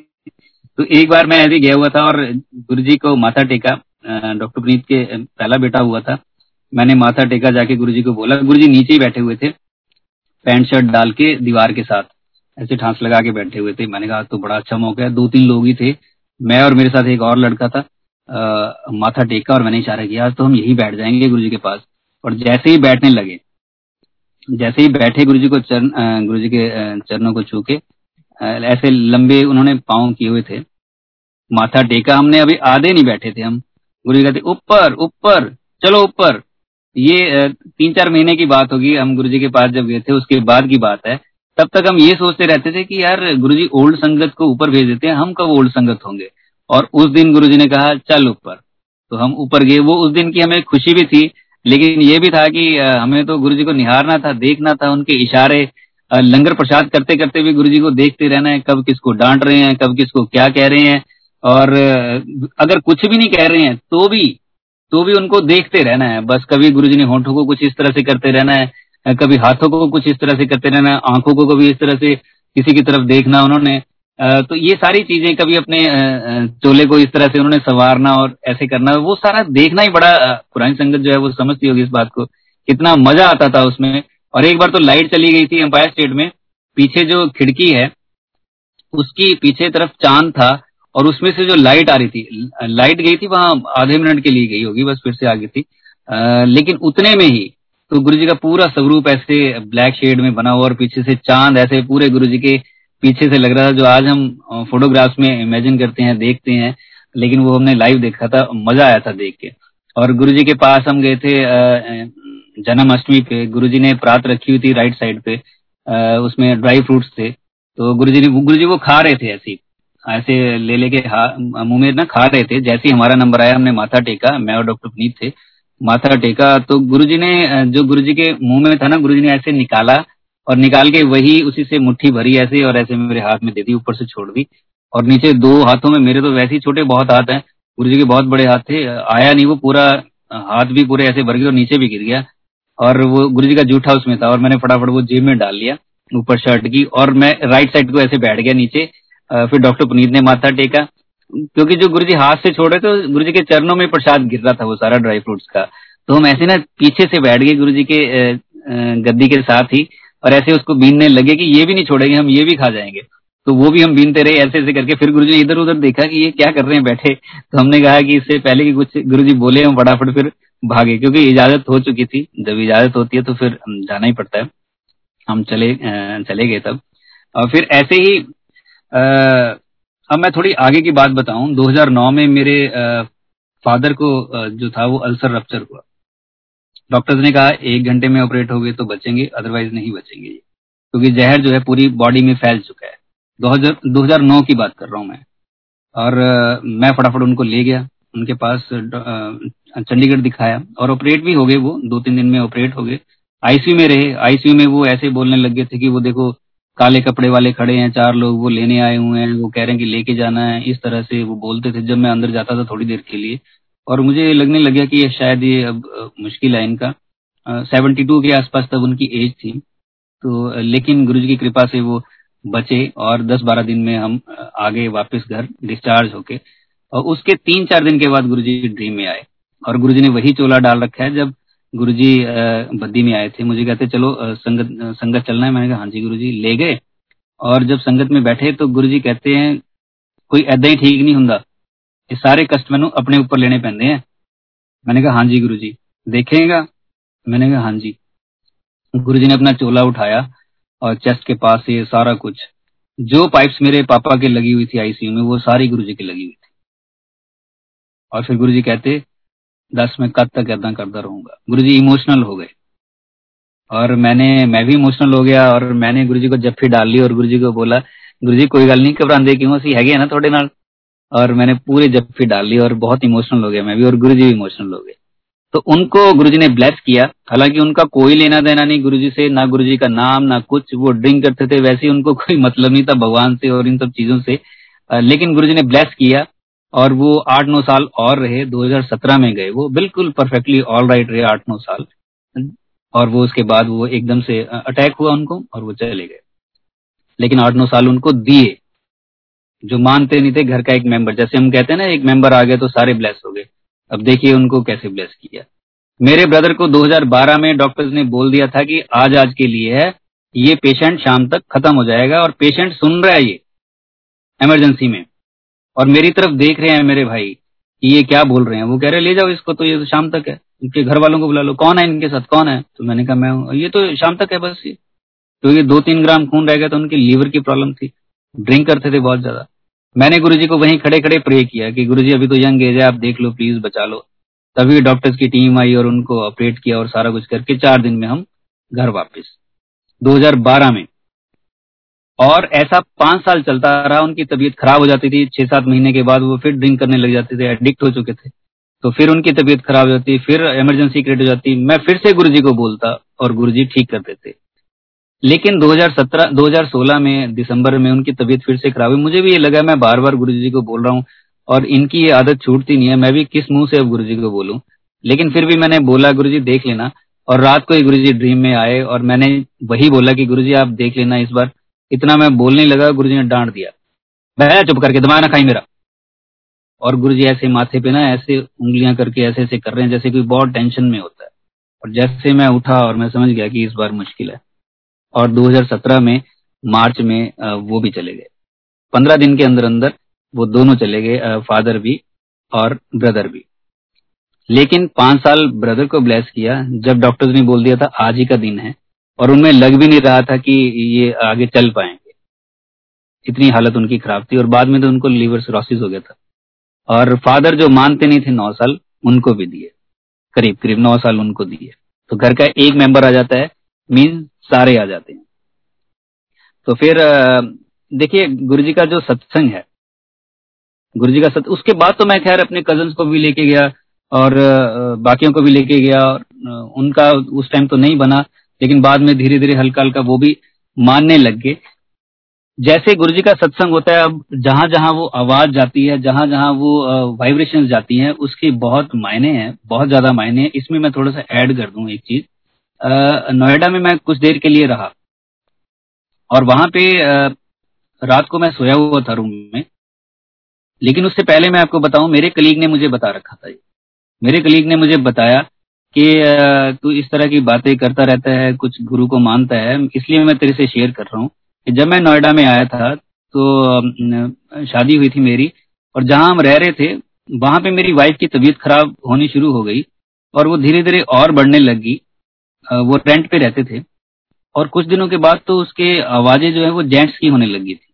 तो एक बार मैं ऐसे गया हुआ था और गुरु जी को माथा टेका डॉक्टर पुनीत के पहला बेटा हुआ था। मैंने माथा टेका, जाके गुरु जी को बोला गुरु जी नीचे ही बैठे हुए थे, पैंट शर्ट डाल के दीवार के साथ। ऐसे ठांस लगा के बैठे हुए थे। मैंने कहा तो बड़ा अच्छा मौका है। दो तीन लोग ही थे। मैं और मेरे साथ एक और लड़का था आ, माथा टेका और मैंने इशारा किया तो हम यही बैठ जाएँगे गुरु जी के पास। और जैसे ही बैठने लगे जैसे ही बैठे गुरु जी को चरण गुरु जी के चरणों को छू के ऐसे लंबे उन्होंने पाँव किए हुए थे। माथा टेका हमने अभी आधे नहीं बैठे थे हम। गुरु जी कहते ऊपर ऊपर चलो ऊपर। ये तीन चार महीने की बात होगी। हम गुरु जी के पास जब गए थे उसके बाद की बात है। तब तक हम ये सोचते रहते थे कि यार गुरुजी ओल्ड संगत को ऊपर भेज देते हैं, हम कब ओल्ड संगत होंगे? और उस दिन गुरुजी ने कहा, चल ऊपर। तो हम ऊपर गए। वो उस दिन की हमें खुशी भी थी, लेकिन ये भी था कि हमें तो गुरु जी को निहारना था, देखना था, उनके इशारे लंगर प्रसाद करते करते भी गुरु जी को देखते रहना है, कब किसको डांट रहे हैं, कब किसको क्या कह रहे हैं। और अगर कुछ भी नहीं कह रहे हैं तो भी तो भी उनको देखते रहना है। बस कभी गुरु जी ने होठों को कुछ इस तरह से करते रहना है कभी हाथों को कुछ इस तरह से करते रहना आँखों को कभी इस तरह से किसी की तरफ़ देखना उन्होंने। तो ये सारी चीज़ें कभी अपने चोले को इस तरह से उन्होंने संवारना और ऐसे करना वो सारा देखना ही बड़ा पुरानी संगत जो है वो समझती होगी इस बात को। कितना मज़ा आता था उसमें। और एक बार तो लाइट चली गई थी एम्पायर स्टेट में पीछे जो खिड़की है उसकी पीछे तरफ़ चाँद था और उसमें से जो लाइट आ रही थी लाइट गई थी वहाँ आधे मिनट के लिए गई होगी बस फिर से आ गई थी। आ, लेकिन उतने में ही तो गुरु जी का पूरा स्वरूप ऐसे ब्लैक शेड में बना हुआ और पीछे से चाँद ऐसे पूरे गुरु जी के पीछे से लग रहा था, जो आज हम फोटोग्राफ्स में इमेजिन करते हैं, देखते हैं, लेकिन वो हमने लाइव देखा था, मज़ा आया था देख के। और गुरु जी के पास हम गए थे जन्माष्टमी पे गुरु जी ने प्रात रखी हुई थी राइट साइड पे उसमें ड्राई फ्रूट्स थे तो गुरु जी गुरु जी वो खा रहे थे ऐसे ऐसे ले लेके मुँह में ना खा रहे थे, जैसे ही हमारा नंबर आया, हमने माथा टेका, मैं और डॉक्टर पुनीत थे माथा टेका। तो गुरुजी ने जो गुरुजी के मुँह में था ना, गुरुजी ने ऐसे निकाला और निकाल के वही उसी से मुट्ठी भरी ऐसे और ऐसे मेरे हाथ में दे दी, ऊपर से छोड़ दी। और नीचे दो हाथों में, मेरे तो वैसे ही छोटे बहुत हाथ हैं। गुरु जी के बहुत बड़े हाथ थे आया नहीं वो पूरा हाथ भी पूरे ऐसे भर गया और नीचे भी गिर गया। और वो गुरु जी का जूठा उसमें था और मैंने फटाफट वो जेब में डाल लिया, ऊपर शर्ट की और मैं राइट साइड को ऐसे बैठ गया नीचे। फिर डॉक्टर पुनीत ने माथा टेका क्योंकि जो गुरु जी हाथ से छोड़े तो गुरु जी के चरणों में प्रसाद गिर रहा था वो सारा ड्राई फ्रूट्स का। तो हम ऐसे ना पीछे से बैठ गए गुरु जी के गद्दी के साथ ही, और ऐसे उसको बीनने लगे कि ये भी नहीं छोड़ेंगे, हम ये भी खा जाएँगे। तो वो भी हम बीनते रहे ऐसे ऐसे करके। फिर गुरुजी ने इधर उधर देखा कि ये क्या कर रहे हैं बैठे। तो हमने कहा कि इससे पहले कि कुछ गुरुजी बोले, हम फटाफट फिर भागे, क्योंकि इजाज़त हो चुकी थी। जब इजाज़त होती है तो फिर जाना ही पड़ता है। हम चले चले गए तब। और फिर ऐसे ही अब मैं थोड़ी आगे की बात बताऊँ। 2009 में मेरे फादर को जो था वो अल्सर रप्चर हुआ। डॉक्टर्स ने कहा, एक घंटे में ऑपरेट हो गए तो बचेंगे, अदरवाइज़ नहीं बचेंगे क्योंकि जहर जो है पूरी बॉडी में फैल चुका है। 2000 2009 की बात कर रहा हूँ मैं। और मैं फटाफट उनको ले गया, उनके पास चंडीगढ़ दिखाया। और ऑपरेट भी हो गए वो, दो तीन दिन में ऑपरेट हो गए। आईसीयू में रहे। आईसीयू में वो ऐसे बोलने लग गए थे कि वो देखो काले कपड़े वाले खड़े हैं, चार लोग वो लेने आए हुए हैं, वो कह रहे हैं कि लेके जाना है। इस तरह से वो बोलते थे। जब मैं अंदर जाता था थोड़ी देर के लिए, और मुझे लगने लग गया कि ये शायद ये अब मुश्किल है इनका। सेवेंटी टू के आसपास तब उनकी एज थी। तो लेकिन गुरु जी की कृपा से वो बचे और दस बारह दिन में हम आगे वापस घर डिस्चार्ज होके, और उसके तीन चार दिन के बाद गुरु जी ड्रीम में आए। और गुरु जी ने वही चोला डाल रखा है। जब गुरु जी बद्दी में आए थे। मुझे कहते, चलो संगत संगत चलना है। मैंने कहा हाँ जी गुरु जी ले गए। और जब संगत में बैठे तो गुरु जी कहते हैं, कोई ऐदा ही ठीक नहीं होंगे ये सारे कष्ट मैं अपने ऊपर लेने पैंते हैं। मैंने कहा हाँ जी गुरु जी देखेगा? मैंने कहा हाँ जी। गुरु जी ने अपना चोला उठाया और चेस्ट के पास ये सारा कुछ, जो पाइप्स मेरे पापा के लगी हुई थी आईसीयू में, वो सारी गुरु जी की लगी हुई थी। और फिर गुरु जी कहते दस में कद तक ऐदा करता रहूँगा। गुरु जी इमोशनल हो गए। और मैंने, मैं भी इमोशनल हो गया और मैंने गुरु जी को जफ्फी डाल ली और गुरु जी को बोला गुरु जी कोई गल नहीं घबराते क्यों? असं है ना थोड़े नाल। और मैंने पूरे जफ्फी डाल ली और बहुत इमोशनल हो गया मैं भी और गुरु जी भी इमोशनल हो गए। तो उनको गुरु जी ने ब्लेस किया। हालाँकि उनका कोई लेना देना नहीं गुरु जी से, ना गुरु जी का नाम, ना कुछ, वो ड्रिंक करते थे, वैसे उनको कोई मतलब नहीं था भगवान से और इन सब चीज़ों से। लेकिन गुरु जी ने ब्लेस किया। और वो आठ नौ साल और रहे 2017 में गए। वो बिल्कुल परफेक्टली ऑल राइट रहे आठ नौ साल। और वो उसके बाद वो एकदम से अटैक हुआ उनको और वो चले गए। लेकिन आठ नौ साल उनको दिए, जो मानते नहीं थे घर का एक मेंबर जैसे हम कहते हैं ना, एक मेंबर आ गया तो सारे ब्लेस हो गए। अब देखिए उनको कैसे ब्लेस किया। मेरे ब्रदर को 2012 में डॉक्टर्स ने बोल दिया था कि आज आज के लिए है, ये पेशेंट शाम तक खत्म हो जाएगा और पेशेंट सुन रहा है ये इमरजेंसी में। और मेरी तरफ़ देख रहे हैं मेरे भाई कि ये क्या बोल रहे हैं। वो कह रहे ले जाओ इसको तो ये तो शाम तक है। इनके घर वालों को बुला लो। कौन है इनके साथ? कौन है? तो मैंने कहा, मैं हूँ। ये तो शाम तक है बस ये। तो ये दो तीन ग्राम खून रह गया तो उनकी लीवर की प्रॉब्लम थी। ड्रिंक करते थे बहुत ज़्यादा। मैंने गुरु को वहीं खड़े खड़े प्रे किया कि गुरु अभी तो यंग एज है, आप देख लो, प्लीज़ बचा लो। तभी डॉक्टर्स की टीम आई और उनको ऑपरेट किया और सारा कुछ करके चार दिन में हम घर वापस। 2012 में और ऐसा पाँच साल चलता रहा, उनकी तबीयत खराब हो जाती थी। छह सात महीने के बाद वो फिर ड्रिंक करने लग जाते थे एडिक्ट हो चुके थे। तो फिर उनकी तबीयत खराब हो जाती, फिर इमरजेंसी क्रिएट हो जाती। मैं फिर से गुरु जी को बोलता और गुरु जी ठीक करते थे। लेकिन 2017 2016 में, दिसंबर में उनकी तबीयत फिर से खराब हुई। मुझे भी ये लगा, मैं बार बार गुरु जी को बोल रहा हूँ और इनकी ये आदत छूटती नहीं है। मैं भी किस मुँह से अब गुरु जी को बोलूँ? लेकिन फिर भी मैंने बोला गुरु जी देख लेना। और रात को ही गुरु जी ड्रीम में आए और मैंने वही बोला कि गुरु जी आप देख लेना इस बार। इतना मैं बोलने लगा गुरु ने डांट दिया। मैं चुप करके, दिमाग ना खाई मेरा। और गुरु जी ऐसे माथे पे ना, ऐसे उंगलियाँ करके, ऐसे ऐसे कर रहे हैं, जैसे कोई बहुत टेंशन में होता है। और जैसे मैं उठा और मैं समझ गया कि इस बार मुश्किल है। और 2017 में, मार्च में वो भी चले गए। पंद्रह दिन के अंदर अंदर वो दोनों चले गए फादर भी और ब्रदर भी। लेकिन पाँच साल ब्रदर को ब्लेस किया, जब डॉक्टर्स ने बोल दिया था, आज ही का दिन है। और उनमें लग भी नहीं रहा था कि ये आगे चल पाएँगे। इतनी हालत उनकी खराब थी और बाद में तो उनको लीवर सिरोसिस हो गया था। और फादर जो मानते नहीं थे नौ साल, उनको भी दिए। करीब करीब नौ साल उनको दिए। तो घर का एक मेंबर आ जाता है मीन सारे आ जाते हैं। तो फिर देखिए गुरु जी का जो सत्संग है गुरु जी का सत्संग उसके बाद तो मैं खैर अपने कज़न को भी लेके गया और बाकियों को भी लेके गया और उनका उस टाइम तो नहीं बना। लेकिन बाद में धीरे धीरे हल्का हल्का वो भी मानने लग गए। जैसे गुरु जी का सत्संग होता है, अब जहाँ जहाँ वो आवाज़ जाती है जहाँ जहाँ वो वाइब्रेशन जाती हैं, उसके बहुत मायने हैं, बहुत ज़्यादा मायने हैं। इसमें मैं थोड़ा सा ऐड कर दूँ एक चीज़। नोएडा में मैं कुछ देर के लिए रहा और वहाँ पे रात को मैं सोया हुआ था रूम में। लेकिन उससे पहले मैं आपको बताऊँ, मेरे कलीग ने मुझे बता रखा था मेरे कलीग ने मुझे बताया कि तू इस तरह की बातें करता रहता है, कुछ गुरु को मानता है, इसलिए मैं तेरे से शेयर कर रहा हूँ जब मैं नोएडा में आया था तो शादी हुई थी मेरी और जहाँ हम रह रहे थे, वहाँ पे मेरी वाइफ की तबीयत खराब होनी शुरू हो गई और वो धीरे धीरे और बढ़ने लगी। वो रेंट पे रहते थे और कुछ दिनों के बाद तो उसके आवाज़ें जो है वो जेंट्स की होने लगी थी।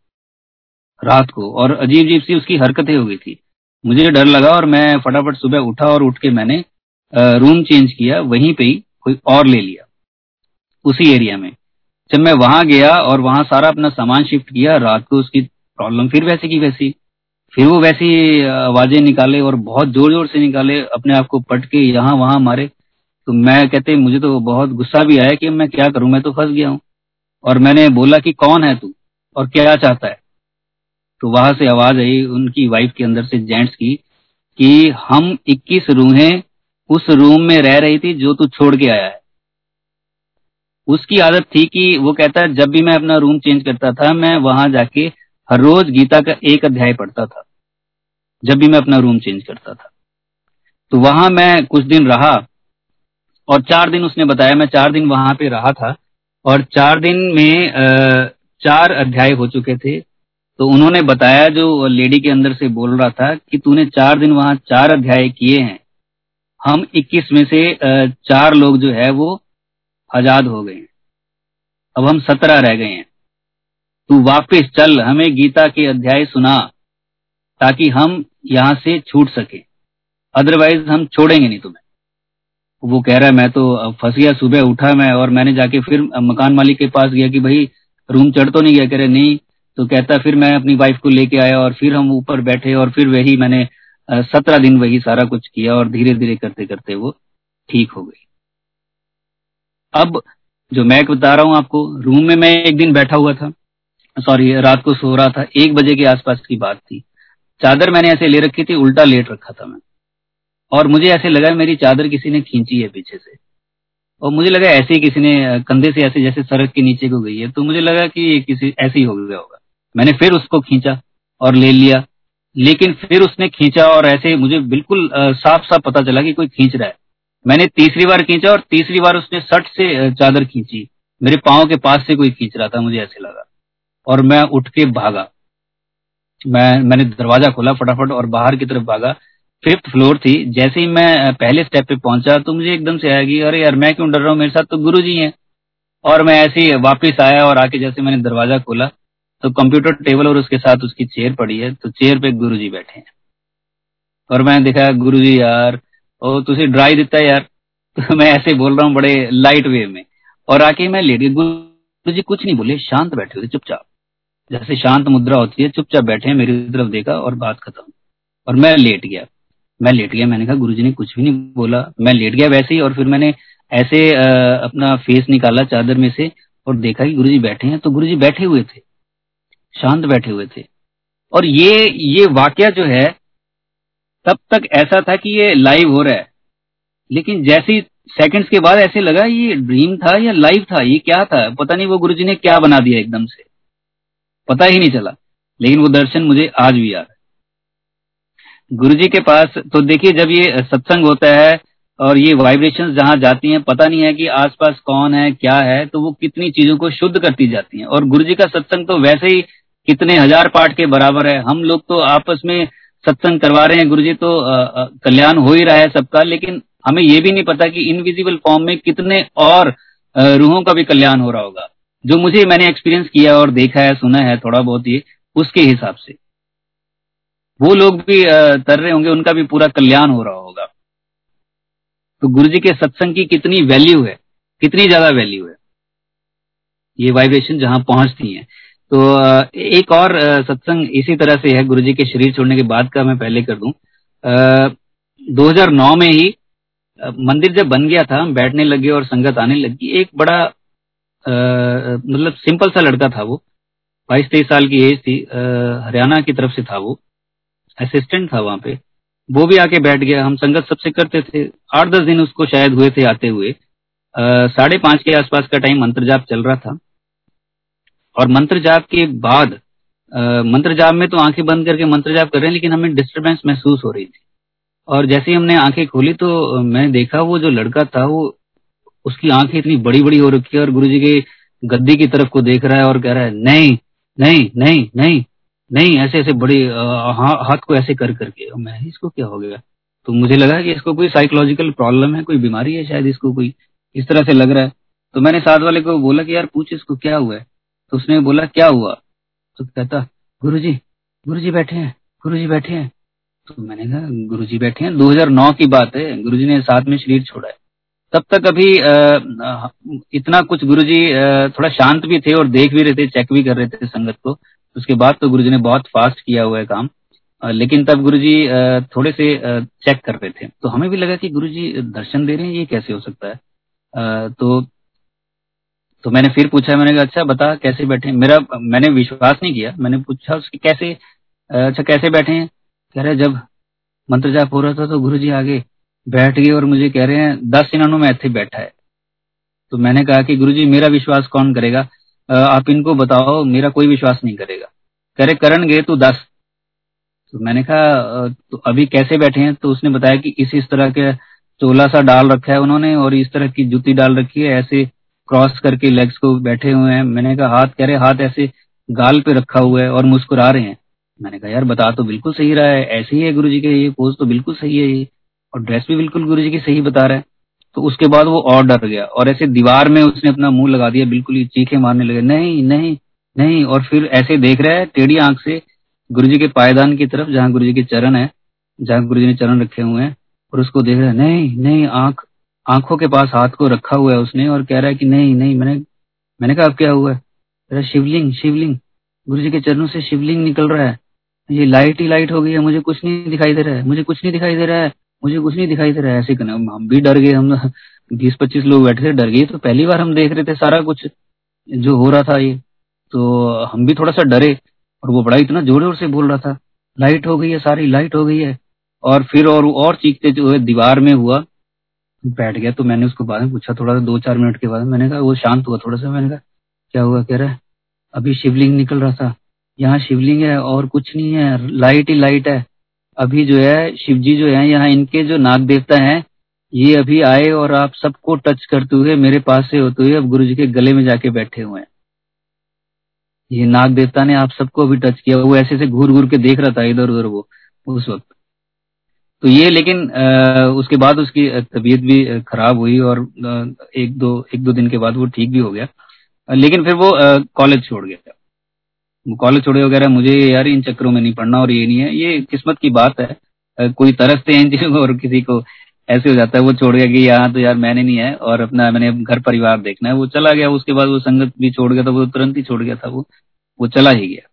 रात को और अजीब अजीब सी उसकी हरकतें हो गई थी। मुझे डर लगा और मैं फटाफट सुबह उठा और उठ के मैंने रूम चेंज किया, वहीं पे ही कोई और ले लिया। उसी एरिया में। जब मैं वहाँ गया और वहाँ सारा अपना सामान शिफ्ट किया, रात को उसकी प्रॉब्लम फिर वैसी की वैसी। फिर वो वैसी आवाज़ें निकाले और बहुत ज़ोर ज़ोर से निकाले, अपने आप को पट के यहाँ वहाँ मारे। तो मैं कहते, मुझे तो बहुत गुस्सा भी आया कि मैं क्या करूँ? मैं तो फंस गया हूँ। और मैंने बोला कि, कौन है तू? और क्या चाहता है? तो वहाँ से आवाज़ आई उनकी वाइफ के अंदर से जेंट्स की, कि हम 21 रूहें उस रूम में रह रही थी जो तू छोड़ के आया है। उसकी आदत थी कि वो कहता है, जब भी मैं अपना रूम चेंज करता था, मैं वहाँ जाके हर रोज गीता का एक अध्याय पढ़ता था, जब भी मैं अपना रूम चेंज करता था। तो वहाँ मैं कुछ दिन रहा और चार दिन उसने बताया, मैं चार दिन वहाँ पे रहा था और चार दिन में चार अध्याय हो चुके थे। तो उन्होंने बताया जो लेडी के अंदर से बोल रहा था कि तूने चार दिन वहाँ चार अध्याय किए हैं। हम 21 में से चार लोग जो है वो आज़ाद हो गए अब हम सत्रह रह गए हैं। तू वापिस चल, हमें गीता के अध्याय सुना, ताकि हम यहाँ से छूट सके। अदरवाइज़ हम छोड़ेंगे नहीं तुम्हें। वो कह रहा है, मैं तो फंस गया सुबह उठा मैं और मैंने जाके फिर मकान मालिक के पास गया कि भाई रूम चढ़ तो नहीं गया? कह रहे, नहीं। तो कहता, फिर मैं अपनी वाइफ को लेके आया और फिर हम ऊपर बैठे और फिर वही मैंने सत्रह दिन वही सारा कुछ किया और धीरे धीरे करते करते वो ठीक हो गई। अब जो मैं बता रहा हूँ आपको, रूम में मैं एक दिन बैठा हुआ था, सॉरी, रात को सो रहा था, एक बजे के आसपास की बात थी। चादर मैंने ऐसे ले रखी थी, उल्टा लेट रखा था मैं। और मुझे ऐसे लगा मेरी चादर किसी ने खींची है पीछे से। और मुझे लगा ऐसे ही किसी ने कंधे से ऐसे जैसे सड़क के नीचे को गई है तो मुझे लगा कि ये किसी, ऐसे ही हो गया होगा। मैंने फिर उसको खींचा और ले लिया। लेकिन फिर उसने खींचा और ऐसे मुझे बिल्कुल साफ़ साफ़ पता चला कि कोई खींच रहा है। मैंने तीसरी बार खींचा और तीसरी बार उसने सट से चादर खींची। मेरे पाओ के पास से कोई खींच रहा था, मुझे ऐसे लगा। और मैं उठ के भागा। मैं, मैंने दरवाज़ा खोला फटाफट और बाहर की तरफ़ भागा। फिफ्थ फ्लोर थी। जैसे ही मैं पहले स्टेप पे पहुँचा तो मुझे एकदम से कि, अरे यार, मैं क्यों डर रहा हूँ? मेरे साथ तो गुरु जी हैं। और मैं ऐसे ही वापिस आया और आके जैसे मैंने दरवाज़ा खोला तो कंप्यूटर टेबल और उसके साथ उसकी चेयर पड़ी है तो चेयर पे गुरु जी बैठे हैं। और मैं देखा गुरु जी यार, ओ, तुझे ड्राई देता है यार। तो मैं ऐसे बोल रहा हूँ बड़े लाइट वे में। और आके मैं गया गुरु जी कुछ नहीं बोले, शांत बैठे हुए, चुपचाप। जैसे शांत मुद्रा होती है, चुपचाप बैठे मेरी तरफ़ देखा और बात खत्म। और मैं लेट गया। मैं लेट गया, मैंने कहा, गुरुजी ने कुछ भी नहीं बोला। मैं लेट गया वैसे ही, और फिर मैंने ऐसे अपना फेस निकाला चादर में से और देखा कि गुरुजी बैठे हैं। तो गुरुजी बैठे हुए थे। शांत बैठे हुए थे। और ये ये वाक्य जो है, तब तक ऐसा था कि ये लाइव हो रहा है। लेकिन जैसे सेकंड्स के बाद ऐसे लगा, ये ड्रीम था या लाइव था? ये क्या था? पता नहीं वो गुरुजी ने क्या बना दिया एकदम से। पता ही नहीं चला। लेकिन वो दर्शन मुझे आज भी याद है। गुरु जी के पास तो देखिए जब ये सत्संग होता है और ये वाइब्रेशन जहाँ जाती हैं, पता नहीं है कि आसपास कौन है, क्या है तो वो कितनी चीज़ों को शुद्ध करती जाती हैं। और गुरु जी का सत्संग तो वैसे ही कितने हज़ार पाठ के बराबर है। हम लोग तो आपस में सत्संग करवा रहे हैं गुरु जी तो कल्याण हो ही रहा है सबका, लेकिन हमें ये भी नहीं पता कि इनविजिबल फॉर्म में कितने और रूहों का भी कल्याण हो रहा होगा। जो मुझे मैंने एक्सपीरियंस किया और देखा है, सुना है थोड़ा बहुत ये, उसके हिसाब से। वो लोग भी तर रहे होंगे, उनका भी पूरा कल्याण हो रहा होगा। तो गुरु जी के सत्संग की कितनी वैल्यू है, कितनी ज़्यादा वैल्यू है। ये वाइब्रेशन जहाँ पहुँचती है। तो एक और सत्संग इसी तरह से है गुरु जी के शरीर छोड़ने के बाद का मैं पहले कर दूँ। दो हज़ार नौ में ही मंदिर जब बन गया था बैठने लगे और संगत आने लगी। एक बड़ा मतलब सिंपल सा लड़का था वो। बाईस तेईस साल की एज थी हरियाणा की तरफ़ से था वो। असिस्टेंट था वहाँ पे। वो भी आके बैठ गया। हम संगत सबसे करते थे। आठ दस दिन उसको शायद हुए थे आते हुए। साढ़े पाँच के आसपास का टाइम मंत्र जाप चल रहा था। और मंत्र जाप के बाद मंत्र जाप में तो आँखें बंद करके मंत्र जाप कर रहे हैं, लेकिन हमें डिस्टरबेंस महसूस हो रही थी। और जैसे ही हमने आँखें खोली तो मैंने देखा वो जो लड़का था, वो उसकी आँखें इतनी बड़ी बड़ी हो रखी है और गुरु जी के गद्दी की तरफ़ को देख रहा है और कह रहा है, नहीं नहीं नहीं नहीं नहीं, ऐसे ऐसे बड़े हाथ को ऐसे कर करके। मैं, इसको क्या हो गया? तो मुझे लगा कि इसको कोई साइकोलॉजिकल प्रॉब्लम है, कोई बीमारी है, शायद इसको कोई इस तरह से लग रहा है। तो मैंने साथ वाले को बोला कि, यार, पूछ इसको, क्या हुआ है? तो उसने बोला, क्या हुआ? तो कहता गुरु जी गुरु जी बैठे हैं गुरु जी बैठे हैं। तो मैंने कहा गुरु जी बैठे हैं? 2009 की बात है। गुरु जी ने साथ में शरीर छोड़ा है। तब तक अभी इतना कुछ गुरु जी थोड़ा शांत भी थे और देख भी रहे थे, चेक भी कर रहे थे संगत को। उसके बाद तो गुरु जी ने बहुत फास्ट किया हुआ है काम। लेकिन तब गुरु जी थोड़े से चेक कर रहे थे। तो हमें भी लगा कि गुरु जी दर्शन दे रहे हैं, ये कैसे हो सकता है? तो तो मैंने फिर पूछा, मैंने कहा अच्छा बता, कैसे बैठे मेरा, मैंने विश्वास नहीं किया। मैंने पूछा, उसके कैसे अच्छा कैसे बैठे हैं? कह रहे, जब मंत्र जाप हो रहा था तो गुरु जी आगे बैठ गए और मुझे कह रहे हैं, दस इन्होंने में ਇੱਥੇ बैठा है। तो मैंने कहा कि गुरु जी मेरा विश्वास कौन करेगा? आप इनको बताओ, मेरा कोई विश्वास नहीं करेगा। कह रहे, करण गए तो दस। तो मैंने कहा तो अभी कैसे बैठे हैं? तो उसने बताया कि इस इस तरह के चोला सा डाल रखा है उन्होंने और इस तरह की जूती डाल रखी है, ऐसे क्रॉस करके लेग्स को बैठे हुए हैं। मैंने कहा, हाथ कह रहे, हाथ ऐसे गाल पे रखा हुआ है और मुस्कुरा रहे हैं। मैंने कहा, यार, बता तो बिल्कुल सही रहा है। ऐसे ही है गुरु जी के ये पोज तो बिल्कुल सही है ये। और ड्रेस भी बिल्कुल गुरु जी की सही बता रहा है। तो उसके बाद वो और डर गया और ऐसे दीवार में उसने अपना मुँह लगा दिया, बिल्कुल ही चीखे मारने लगे, नहीं नहीं नहीं। और फिर ऐसे देख रहा है टेढ़ी आँख से गुरु जी के पायदान की तरफ़, जहाँ गुरु जी के चरण है, जहाँ गुरु जी ने चरण रखे हुए हैं, और उसको देख रहा है, नहीं नहीं, आँख आँखों के पास हाथ को रखा हुआ है उसने और कह रहा है कि नहीं नहीं, मैंने मैंने कहा अब क्या हुआ? है, शिवलिंग शिवलिंग गुरु जी के चरणों से शिवलिंग निकल रहा है। ये लाइट ही लाइट हो गई है, मुझे कुछ नहीं दिखाई दे रहा है, मुझे कुछ नहीं दिखाई दे रहा है, मुझे कुछ नहीं दिखाई दे रहा है। ऐसे करना हम भी डर गए, हम बीस पच्चीस लोग बैठे थे, डर गए तो पहली बार हम देख रहे थे सारा कुछ जो हो रहा था ये। तो हम भी थोड़ा सा डरे और वो बड़ा इतना ज़ोर ज़ोर से बोल रहा था लाइट हो गई है, सारी लाइट हो गई है। और फिर और और चीखते जो है दीवार में हुआ बैठ गया तो मैंने उसको बाद में पूछा, थोड़ा सा दो चार मिनट के बाद मैंने कहा, वो शांत हुआ थोड़ा सा। मैंने कहा, क्या हुआ? कह रहा है, अभी शिवलिंग निकल रहा था। यहाँ शिवलिंग है और कुछ नहीं है, लाइट ही लाइट है। अभी जो है शिव जी जो है, यहाँ इनके जो नाग देवता हैं, ये अभी आए और आप सबको टच करते हुए मेरे पास से होते हुए अब गुरु जी के गले में जाके बैठे हुए हैं। ये नाग देवता ने आप सबको अभी टच किया, वो ऐसे से घूर घूर के देख रहा था इधर उधर वो, उस वक्त। तो ये लेकिन आ, उसके बाद उसकी तबीयत भी खराब हुई और एक दो एक दो दिन के बाद वो ठीक भी हो गया। लेकिन फिर वो कॉलेज छोड़ गया। वो कॉलेज छोड़े वगैरह मुझे यार इन चक्करों में नहीं पढ़ना और ये नहीं है। ये किस्मत की बात है। कोई तरसते हैं चीज़ों और किसी को ऐसे हो जाता है वो छोड़ गया कि यहाँ तो यार मैंने नहीं है और अपना मैंने घर परिवार देखना है। वो चला गया उसके बाद वो संगत भी छोड़ गया था वो तुरंत ही छोड़ गया था वो। वो चला ही गया।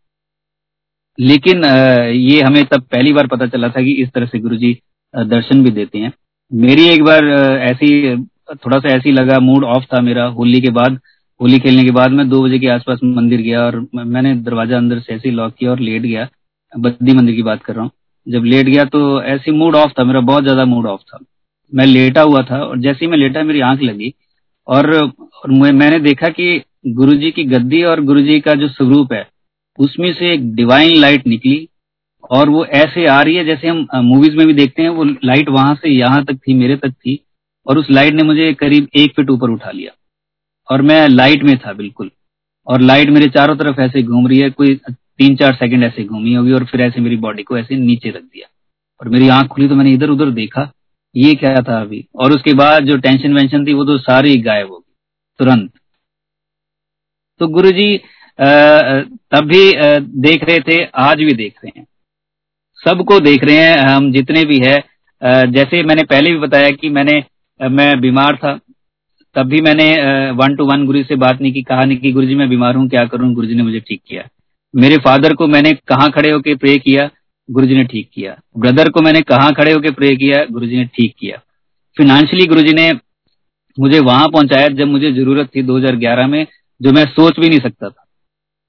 लेकिन ये हमें तब पहली बार पता चला था कि इस तरह से गुरु जी दर्शन भी देते हैं। मेरी एक बार ऐसी थोड़ा सा ऐसी लगा मूड ऑफ़ था मेरा होली के बाद होली खेलने के बाद मैं दो बजे के आसपास मंदिर गया और मैंने दरवाज़ा अंदर से ऐसे लॉक किया और लेट गया बद्दी मंदिर की बात कर रहा हूँ। जब लेट गया तो ऐसी मूड ऑफ़ था मेरा बहुत ज़्यादा मूड ऑफ़ था। मैं लेटा हुआ था और जैसे ही मैं लेटा मेरी आँख लगी और, और मैंने देखा कि गुरुजी की गद्दी और गुरुजी का जो स्वरूप है उसमें से एक डिवाइन लाइट निकली और वो ऐसे आ रही है जैसे हम मूवीज़ में भी देखते हैं, वो लाइट वहाँ से यहाँ तक थी, मेरे तक थी और उस लाइट ने मुझे करीब एक फीट ऊपर उठा लिया और मैं लाइट में था बिल्कुल और लाइट मेरे चारों तरफ़ ऐसे घूम रही है, कोई तीन चार सेकंड ऐसे घूमी होगी और फिर ऐसे मेरी बॉडी को ऐसे नीचे रख दिया और मेरी आँख खुली तो मैंने इधर उधर देखा, ये क्या था अभी? और उसके बाद जो टेंशन वेंशन थी वो तो सारी गायब होगी तुरंत। तो गुरु जी तब भी देख रहे थे, आज भी देख रहे हैं। सबको देख रहे हैं, हम जितने भी है जैसे मैंने पहले भी बताया कि मैंने मैं बीमार था तब भी मैंने वन टू वन गुरु से बात नहीं की कहा नहीं कि, गुरु जी मैं बीमार हूँ, क्या करूँ, गुरु जी ने मुझे ठीक किया। मेरे फादर को मैंने कहाँ खड़े होकर प्रे किया, गुरु जी ने ठीक किया। ब्रदर को मैंने कहाँ खड़े होकर प्रे किया, गुरु जी ने ठीक किया। फिनेंशियली गुरु जी ने मुझे वहाँ पहुँचाया, जब मुझे ज़रूरत थी 2011 में, जो मैं सोच भी नहीं सकता था।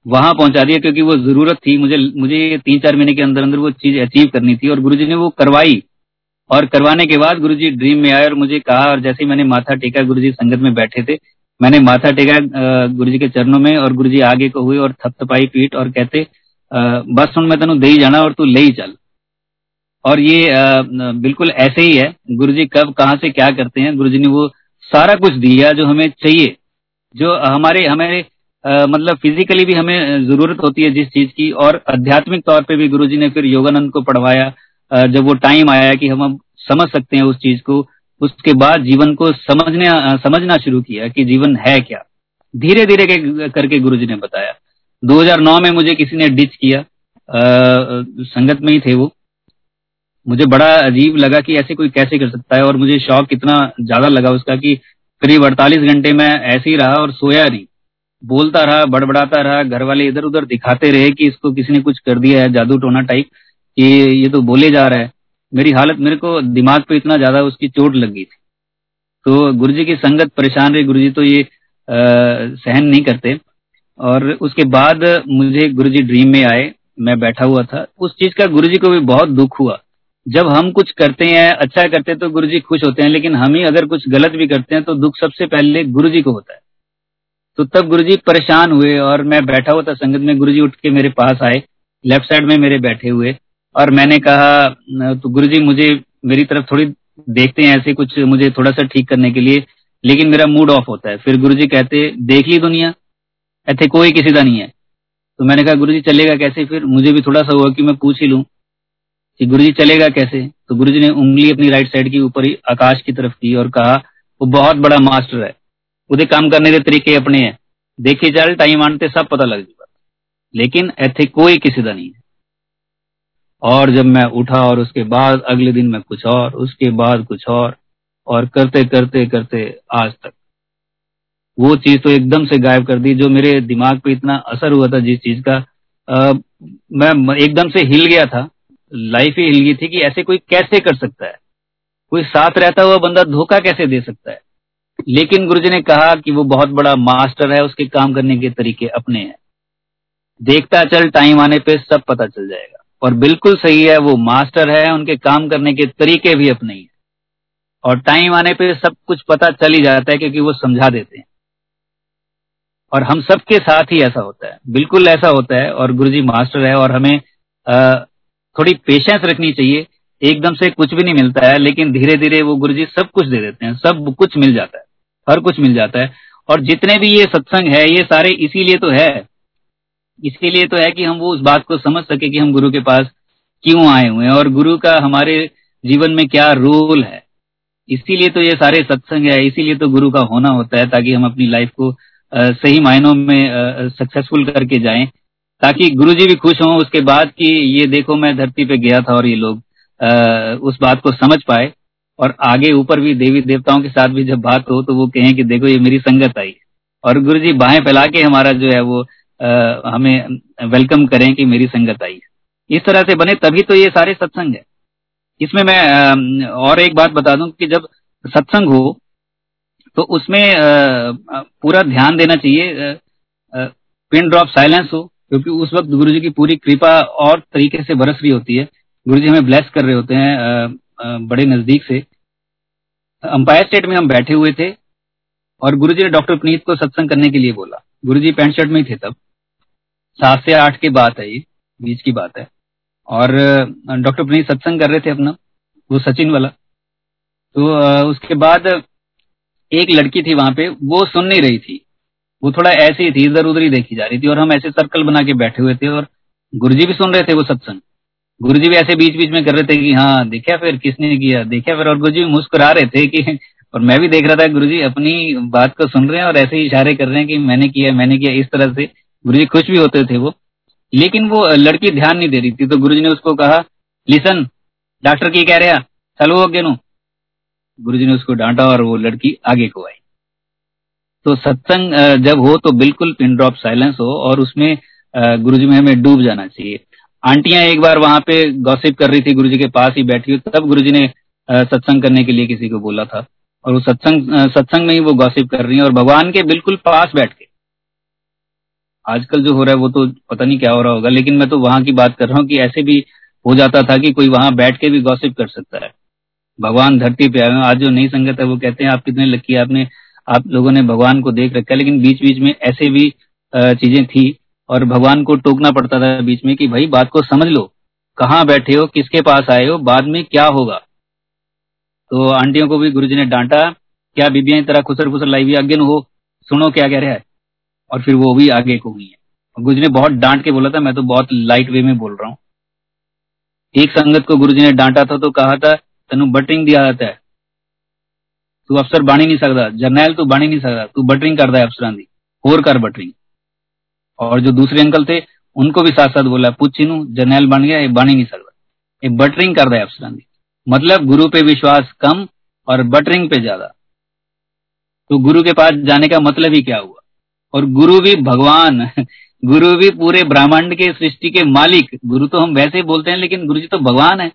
वहाँ पहुँचा दिया क्योंकि वो ज़रूरत थी। मुझे मुझे तीन चार महीने के अंदर अंदर वो चीज़ अचीव करनी थी और गुरु ने वो करवाई। और करवाने के बाद गुरुजी ड्रीम में आए और मुझे कहा और जैसे मैंने माथा टेका, गुरुजी संगत में बैठे थे। मैंने माथा टेका गुरुजी के चरणों में और गुरुजी आगे को हुए और थपथपाई पीठ और कहते बस सुन, मैं तेन दे ही जाना और तू ले ही चल। और ये बिल्कुल ऐसे ही है। गुरुजी कब, कहाँ से क्या करते हैं? गुरुजी ने वो सारा कुछ दिया जो हमें चाहिए, जो हमारे हमारे मतलब फिजिकली भी हमें ज़रूरत होती है जिस चीज़ की और आध्यात्मिक तौर पे भी गुरुजी ने फिर योगानंद को पढ़वाया। जब वो टाइम आया कि हम समझ सकते हैं उस चीज़ को उसके बाद जीवन को समझने समझना शुरू किया कि जीवन है क्या। धीरे धीरे करके गुरु जी ने बताया। 2009 में मुझे किसी ने डिच किया। आ, संगत में ही थे वो। मुझे बड़ा अजीब लगा कि ऐसे कोई कैसे कर सकता है और मुझे शौक कितना ज़्यादा लगा उसका कि करीब अड़तालीस घंटे में ऐसे ही रहा और सोया नहीं। बोलता रहा बड़बड़ाता रहा घर वाले इधर उधर दिखाते रहे कि इसको किसी ने कुछ कर दिया है जादू टोना टाइप कि ये तो बोले जा रहा है। मेरी हालत मेरे को दिमाग पे इतना ज़्यादा उसकी चोट लग गई थी। तो गुरु जी की संगत परेशान रही। गुरु जी तो ये आ, सहन नहीं करते। और उसके बाद मुझे गुरु जी ड्रीम में आए। मैं बैठा हुआ था। उस चीज़ का गुरु जी को भी बहुत दुख हुआ। जब हम कुछ करते हैं अच्छा करते हैं तो गुरु जी खुश होते हैं। लेकिन हम ही अगर कुछ गलत भी करते हैं तो दुख सबसे पहले गुरु जी को होता है। तो तब गुरु जी परेशान हुए और मैं बैठा हुआ था संगत में। गुरु जी उठ के मेरे पास आए लेफ़्ट साइड में मेरे बैठे हुए और मैंने कहा तो गुरु जी मुझे, मेरी तरफ़ थोड़ी देखते हैं ऐसे कुछ, मुझे थोड़ा सा ठीक करने के लिए, लेकिन मेरा मूड ऑफ़ होता है। फिर गुरु जी कहते, देख ली दुनिया, ऐसे कोई किसी का नहीं है। तो मैंने कहा गुरु जी चलेगा कैसे? फिर, मुझे भी थोड़ा सा हुआ कि मैं पूछ ही लूँ कि गुरु जी चलेगा कैसे? तो गुरु जी ने उंगली अपनी राइट साइड की ऊपर ही आकाश की तरफ़ की और कहा, वो बहुत बड़ा मास्टर है। ਉਹਦੇ काम करने के तरीके अपने हैं देखी चल टाइम आने सब पता लग जाएगा लेकिन ਇੱਥੇ कोई किसी का नहीं है और जब मैं उठा और उसके बाद अगले दिन मैं कुछ और उसके बाद कुछ और और करते करते करते आज तक वो चीज तो एकदम से गायब कर दी जो मेरे दिमाग पे इतना असर हुआ था जिस चीज का आ, मैं एकदम से हिल गया था लाइफ ही हिल गई थी कि ऐसे कोई कैसे कर सकता है कोई साथ रहता हुआ बंदा धोखा कैसे दे सकता है लेकिन गुरुजी ने कहा कि वो बहुत बड़ा मास्टर है उसके काम करने के तरीके अपने हैं। देखता चल टाइम आने पे सब पता चल जाएगा। और बिल्कुल सही है वो मास्टर है उनके काम करने के तरीके भी अपने ही और टाइम आने पे सब कुछ पता चल ही जाता है क्योंकि वो समझा देते हैं। और हम सबके साथ ही ऐसा होता है। बिल्कुल ऐसा होता है और गुरुजी मास्टर है और हमें आ, थोड़ी पेशेंस रखनी चाहिए। एकदम से कुछ भी नहीं मिलता है लेकिन धीरे धीरे वो गुरुजी सब कुछ दे देते हैं सब कुछ मिल जाता है। हर कुछ मिल जाता है। और जितने भी ये सत्संग है, ये सारे इसीलिए तो है। इसीलिए तो है कि हम वो उस बात को समझ सके कि हम गुरु के पास क्यों आए हुए हैं। और गुरु का हमारे जीवन में क्या रोल है। इसीलिए तो ये सारे सत्संग है, इसीलिए तो गुरु का होना होता है, ताकि हम अपनी लाइफ को सही मायनों में सक्सेसफुल करके जाएँ। ताकि गुरु जी भी खुश हों उसके बाद कि ये देखो मैं धरती पे गया था और ये लोग उस बात को समझ पाए। और आगे ऊपर भी देवी देवताओं के साथ भी जब बात हो तो वो कहें कि देखो ये मेरी संगत आई। और गुरु जी बाहें फैला के हमारा जो है वो आ, हमें वेलकम करें कि मेरी संगत आई। इस तरह से बने तभी तो ये सारे सत्संग है। इसमें मैं आ, और एक बात बता दूँ कि जब सत्संग हो तो उसमें आ, पूरा ध्यान देना चाहिए पिन ड्रॉप साइलेंस हो क्योंकि उस वक्त गुरु जी की पूरी कृपा और तरीके से बरस रही होती है। गुरु जी हमें ब्लेस कर रहे होते हैं बड़े नज़दीक से। अंपायर स्टेट में हम बैठे हुए थे और गुरु जी ने डॉक्टर पुनीत को सत्संग करने के लिए बोला। गुरु जी पैंट शर्ट में ही थे तब। सात से आठ की बात है ये, बीच की बात है। और डॉक्टर पुनीत सत्संग कर रहे थे अपना, वो सचिन वाला। तो उसके बाद एक लड़की थी वहाँ पे, वो सुन नहीं रही थी। वो थोड़ा ऐसी थी इधर उधर ही देखी जा रही थी और हम ऐसे सर्कल बना के बैठे हुए थे और गुरुजी भी सुन रहे थे वो सत्संग। गुरुजी भी ऐसे बीच बीच में कर रहे थे कि हाँ देखा फिर किसने किया? देखा फिर और गुरु जी मुस्कुरा रहे थे कि, और मैं भी देख रहा था गुरु जी अपनी बात को सुन रहे हैं और ऐसे ही इशारे कर रहे हैं कि, मैंने किया मैंने किया, इस तरह से गुरुजी खुश भी होते थे वो। लेकिन वो लड़की ध्यान नहीं दे रही थी तो गुरु जी ने उसको कहा, लिसन, डॉक्टर की कह रहा चलो वो गुरु जी ने उसको डांटा और वो लड़की आगे को आई। तो सत्संग जब हो तो बिल्कुल पिन ड्रॉप साइलेंस हो और उसमें गुरुजी में हमें डूब जाना चाहिए। आंटियाँ एक बार वहाँ पे गॉसिप कर रही थी गुरुजी के पास ही बैठी हुई, तब गुरुजी ने सत्संग करने के लिए किसी को बोला था। और वो सत्संग सत्संग में ही वो गॉसिप कर रही है और भगवान के बिल्कुल पास बैठ के। आजकल जो हो रहा है वो तो पता नहीं क्या हो रहा होगा, लेकिन मैं तो वहाँ की बात कर रहा हूँ कि ऐसे भी हो जाता था कि कोई वहाँ बैठ के भी गॉसिप कर सकता है। भगवान धरती पे आए आज जो नई संगत है वो कहते हैं, आप कितने लकी आपने, आप लोगों ने भगवान को देख रखा है। लेकिन बीच बीच में ऐसे भी चीज़ें थी। और भगवान को टोकना पड़ता था बीच में कि भाई, बात को समझ लो। कहाँ बैठे हो? किसके पास आए हो? बाद में क्या होगा? तो आंटियों को भी गुरुजी ने डांटा, क्या बीबियाँ तरह खुसर खुसर लाई हुई आगे हो? सुनो क्या कह रहा है। और फिर वो भी आगे को हुई है। गुरुजी ने बहुत डांट के बोला था, मैं तो बहुत लाइट वे में बोल रहा हूँ। एक संगत को गुरुजी ने डांटा था तो कहा था, तेन बटरिंग दिया जाता है। तू अफसर बन नहीं सकता। जरनैल तू बन नहीं सकता। तू बटरिंग करता है अफसर की होर कर बटरिंग और जो दूसरे अंकल थे, उनको भी साथ साथ बोला, पूछी नू जरनैल बन गया, ये बन ही नहीं सकता। ये बटरिंग करता है अफसर की मतलब गुरु पे विश्वास कम और बटरिंग पे ज़्यादा। तो गुरु के पास जाने का मतलब ही क्या हुआ? और गुरु भी भगवान। गुरु भी पूरे ब्रह्मांड के सृष्टि के मालिक। गुरु तो हम वैसे ही बोलते हैं, लेकिन गुरु जी तो भगवान है।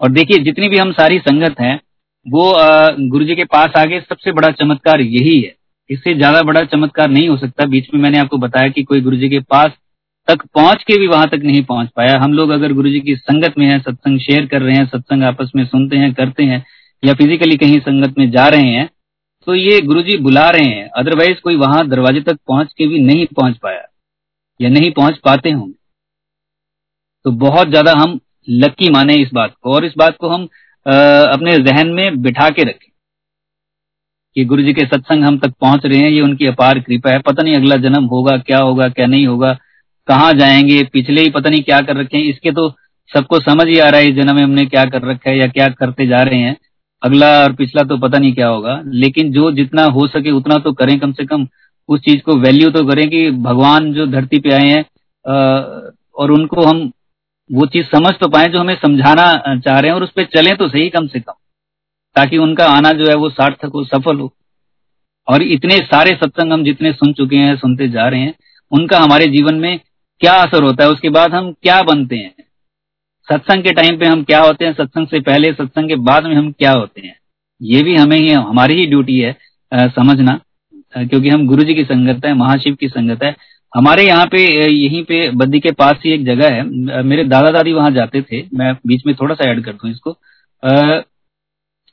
और देखिए, जितनी भी हम सारी संगत हैं, वो गुरु जी के पास आगे सबसे बड़ा चमत्कार यही है। इससे ज़्यादा बड़ा चमत्कार नहीं हो सकता। बीच में मैंने आपको बताया कि कोई गुरु जी के पास तक पहुँच के भी वहाँ तक नहीं पहुँच पाया। हम लोग अगर गुरु जी की संगत में है, सत्संग शेयर कर रहे हैं, सत्संग आपस में सुनते हैं, करते हैं, या फिजिकली कहीं संगत में जा रहे हैं तो ये गुरु बुला रहे हैं। अदरवाइज़ कोई वहाँ दरवाजे तक पहुँच के भी नहीं पहुँच पाया, या नहीं पहुँच पाते होंगे। तो बहुत ज़्यादा हम लक्की माने इस बात को। और इस बात को हम अपने जहन में बिठा के रखें। कि गुरु जी के सत्संग हम तक पहुँच रहे हैं, ये उनकी अपार कृपा है। पता नहीं अगला जन्म होगा, क्या होगा, क्या नहीं होगा, कहाँ जाएँगे, पिछले ही पता नहीं क्या कर रखे हैं। इसके तो सबको समझ ही आ रहा है, इस जन्म में हमने क्या कर रखा है या क्या करते जा रहे हैं। अगला और पिछला तो पता नहीं क्या होगा, लेकिन जो जितना हो सके उतना तो करें कम से कम। उस चीज़ को वैल्यू तो करें कि भगवान जो धरती पे आए हैं और उनको हम वो चीज़ समझ तो पाए जो हमें समझाना चाह रहे हैं और उस पर चले तो सही कम से कम। ताकि उनका आना जो है वो सार्थक हो सफल हो। और इतने सारे सत्संग हम जितने सुन चुके हैं सुनते जा रहे हैं उनका हमारे जीवन में क्या असर होता है उसके बाद हम क्या बनते हैं? सत्संग के टाइम पे हम क्या होते हैं सत्संग से पहले सत्संग के बाद में हम क्या होते हैं? ये भी हमें ही हमारी ही ड्यूटी है आ, समझना आ, क्योंकि हम गुरु जी की संगत है महाशिव की संगत है। हमारे यहाँ पे यहीं पे बद्दी के पास ही एक जगह है। मेरे दादा दादी वहाँ जाते थे मैं बीच में थोड़ा सा ऐड कर दू इसको। आ,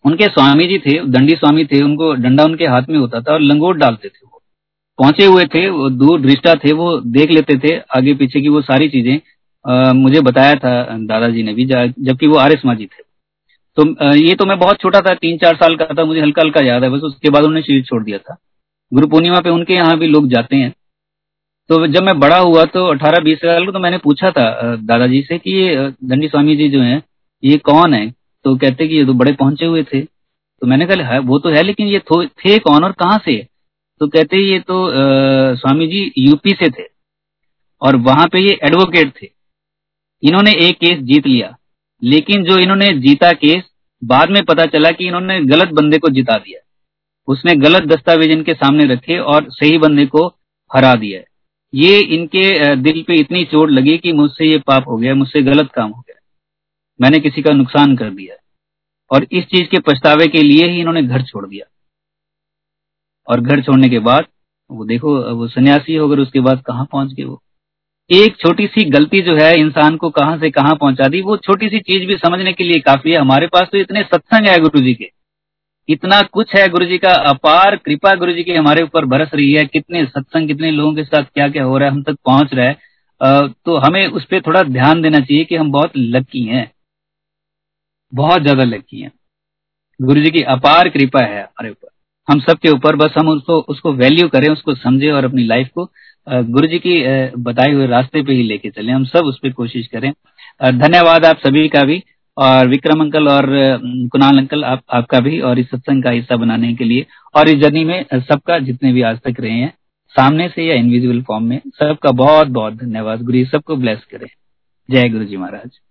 उनके स्वामी जी थे, दंडी स्वामी थे, उनको डंडा उनके हाथ में होता था और लंगोट डालते थे वो। पहुँचे हुए थे, वो दूर दृष्टा थे, वो देख लेते थे आगे पीछे की वो सारी चीज़ें। मुझे बताया था, दादाजी ने भी जबकि वो आर्य समाजी थे। तो ये तो मैं बहुत छोटा था, तीन चार साल का था, मुझे हल्का हल्का याद है, बस उसके बाद उन्होंने शरीर छोड़ दिया था। गुरु पूर्णिमा पे उनके यहाँ भी लोग जाते हैं। तो जब मैं बड़ा हुआ तो अठारह बीस साल को तो मैंने पूछा था दादाजी से कि ये दंडी स्वामी जी जो है, ये कौन है? तो कहते कि ये तो बड़े पहुँचे हुए थे। तो मैंने कहा है वो तो है लेकिन ये थे कौन और कहाँ से? तो कहते ये तो आ, स्वामी जी यूपी से थे और वहाँ पे ये एडवोकेट थे। इन्होंने एक केस जीत लिया। लेकिन जो इन्होंने जीता केस बाद में पता चला कि इन्होंने गलत बंदे को जिता दिया। उसने गलत दस्तावेज़ इनके सामने रखे और सही बंदे को हरा दिया। ये इनके दिल पे इतनी चोट लगी कि मुझसे ये पाप हो गया मुझसे गलत काम हो गया। मैंने किसी का नुकसान कर दिया और इस चीज़ के पछतावे के लिए ही इन्होंने घर छोड़ दिया। और घर छोड़ने के बाद, वो देखो वो सन्यासी होकर उसके बाद कहाँ पहुँच गए वो? एक छोटी सी गलती जो है इंसान को कहाँ से कहाँ पहुँचा दी, वो छोटी सी चीज़ भी समझने के लिए काफ़ी है। हमारे पास तो इतने सत्संग है गुरु जी के। इतना कुछ है गुरु जी का, अपार कृपा गुरु जी की हमारे ऊपर बरस रही है। कितने सत्संग, कितने लोगों के साथ क्या क्या हो रहा है, हम तक पहुँच रहा है। तो हमें उस पर थोड़ा ध्यान देना चाहिए कि हम बहुत लक्की हैं। बहुत ज़्यादा लक्की हैं। गुरु जी की अपार कृपा है हमारे ऊपर। हम सबके ऊपर बस हम उसको उसको वैल्यू करें, उसको समझे और अपनी लाइफ को गुरु जी की बताए हुए रास्ते पे ही लेके चले। हम सब उस पर कोशिश करें। धन्यवाद आप सभी का भी और विक्रम अंकल और कुणाल अंकल आप, आपका भी और इस सत्संग का हिस्सा बनाने के लिए और इस जर्नी में सबका जितने भी आज तक रहे हैं, सामने से या इनविजिबल फॉर्म में, सबका बहुत बहुत धन्यवाद। गुरु जी सबको ब्लेस करें। जय गुरु जी महाराज।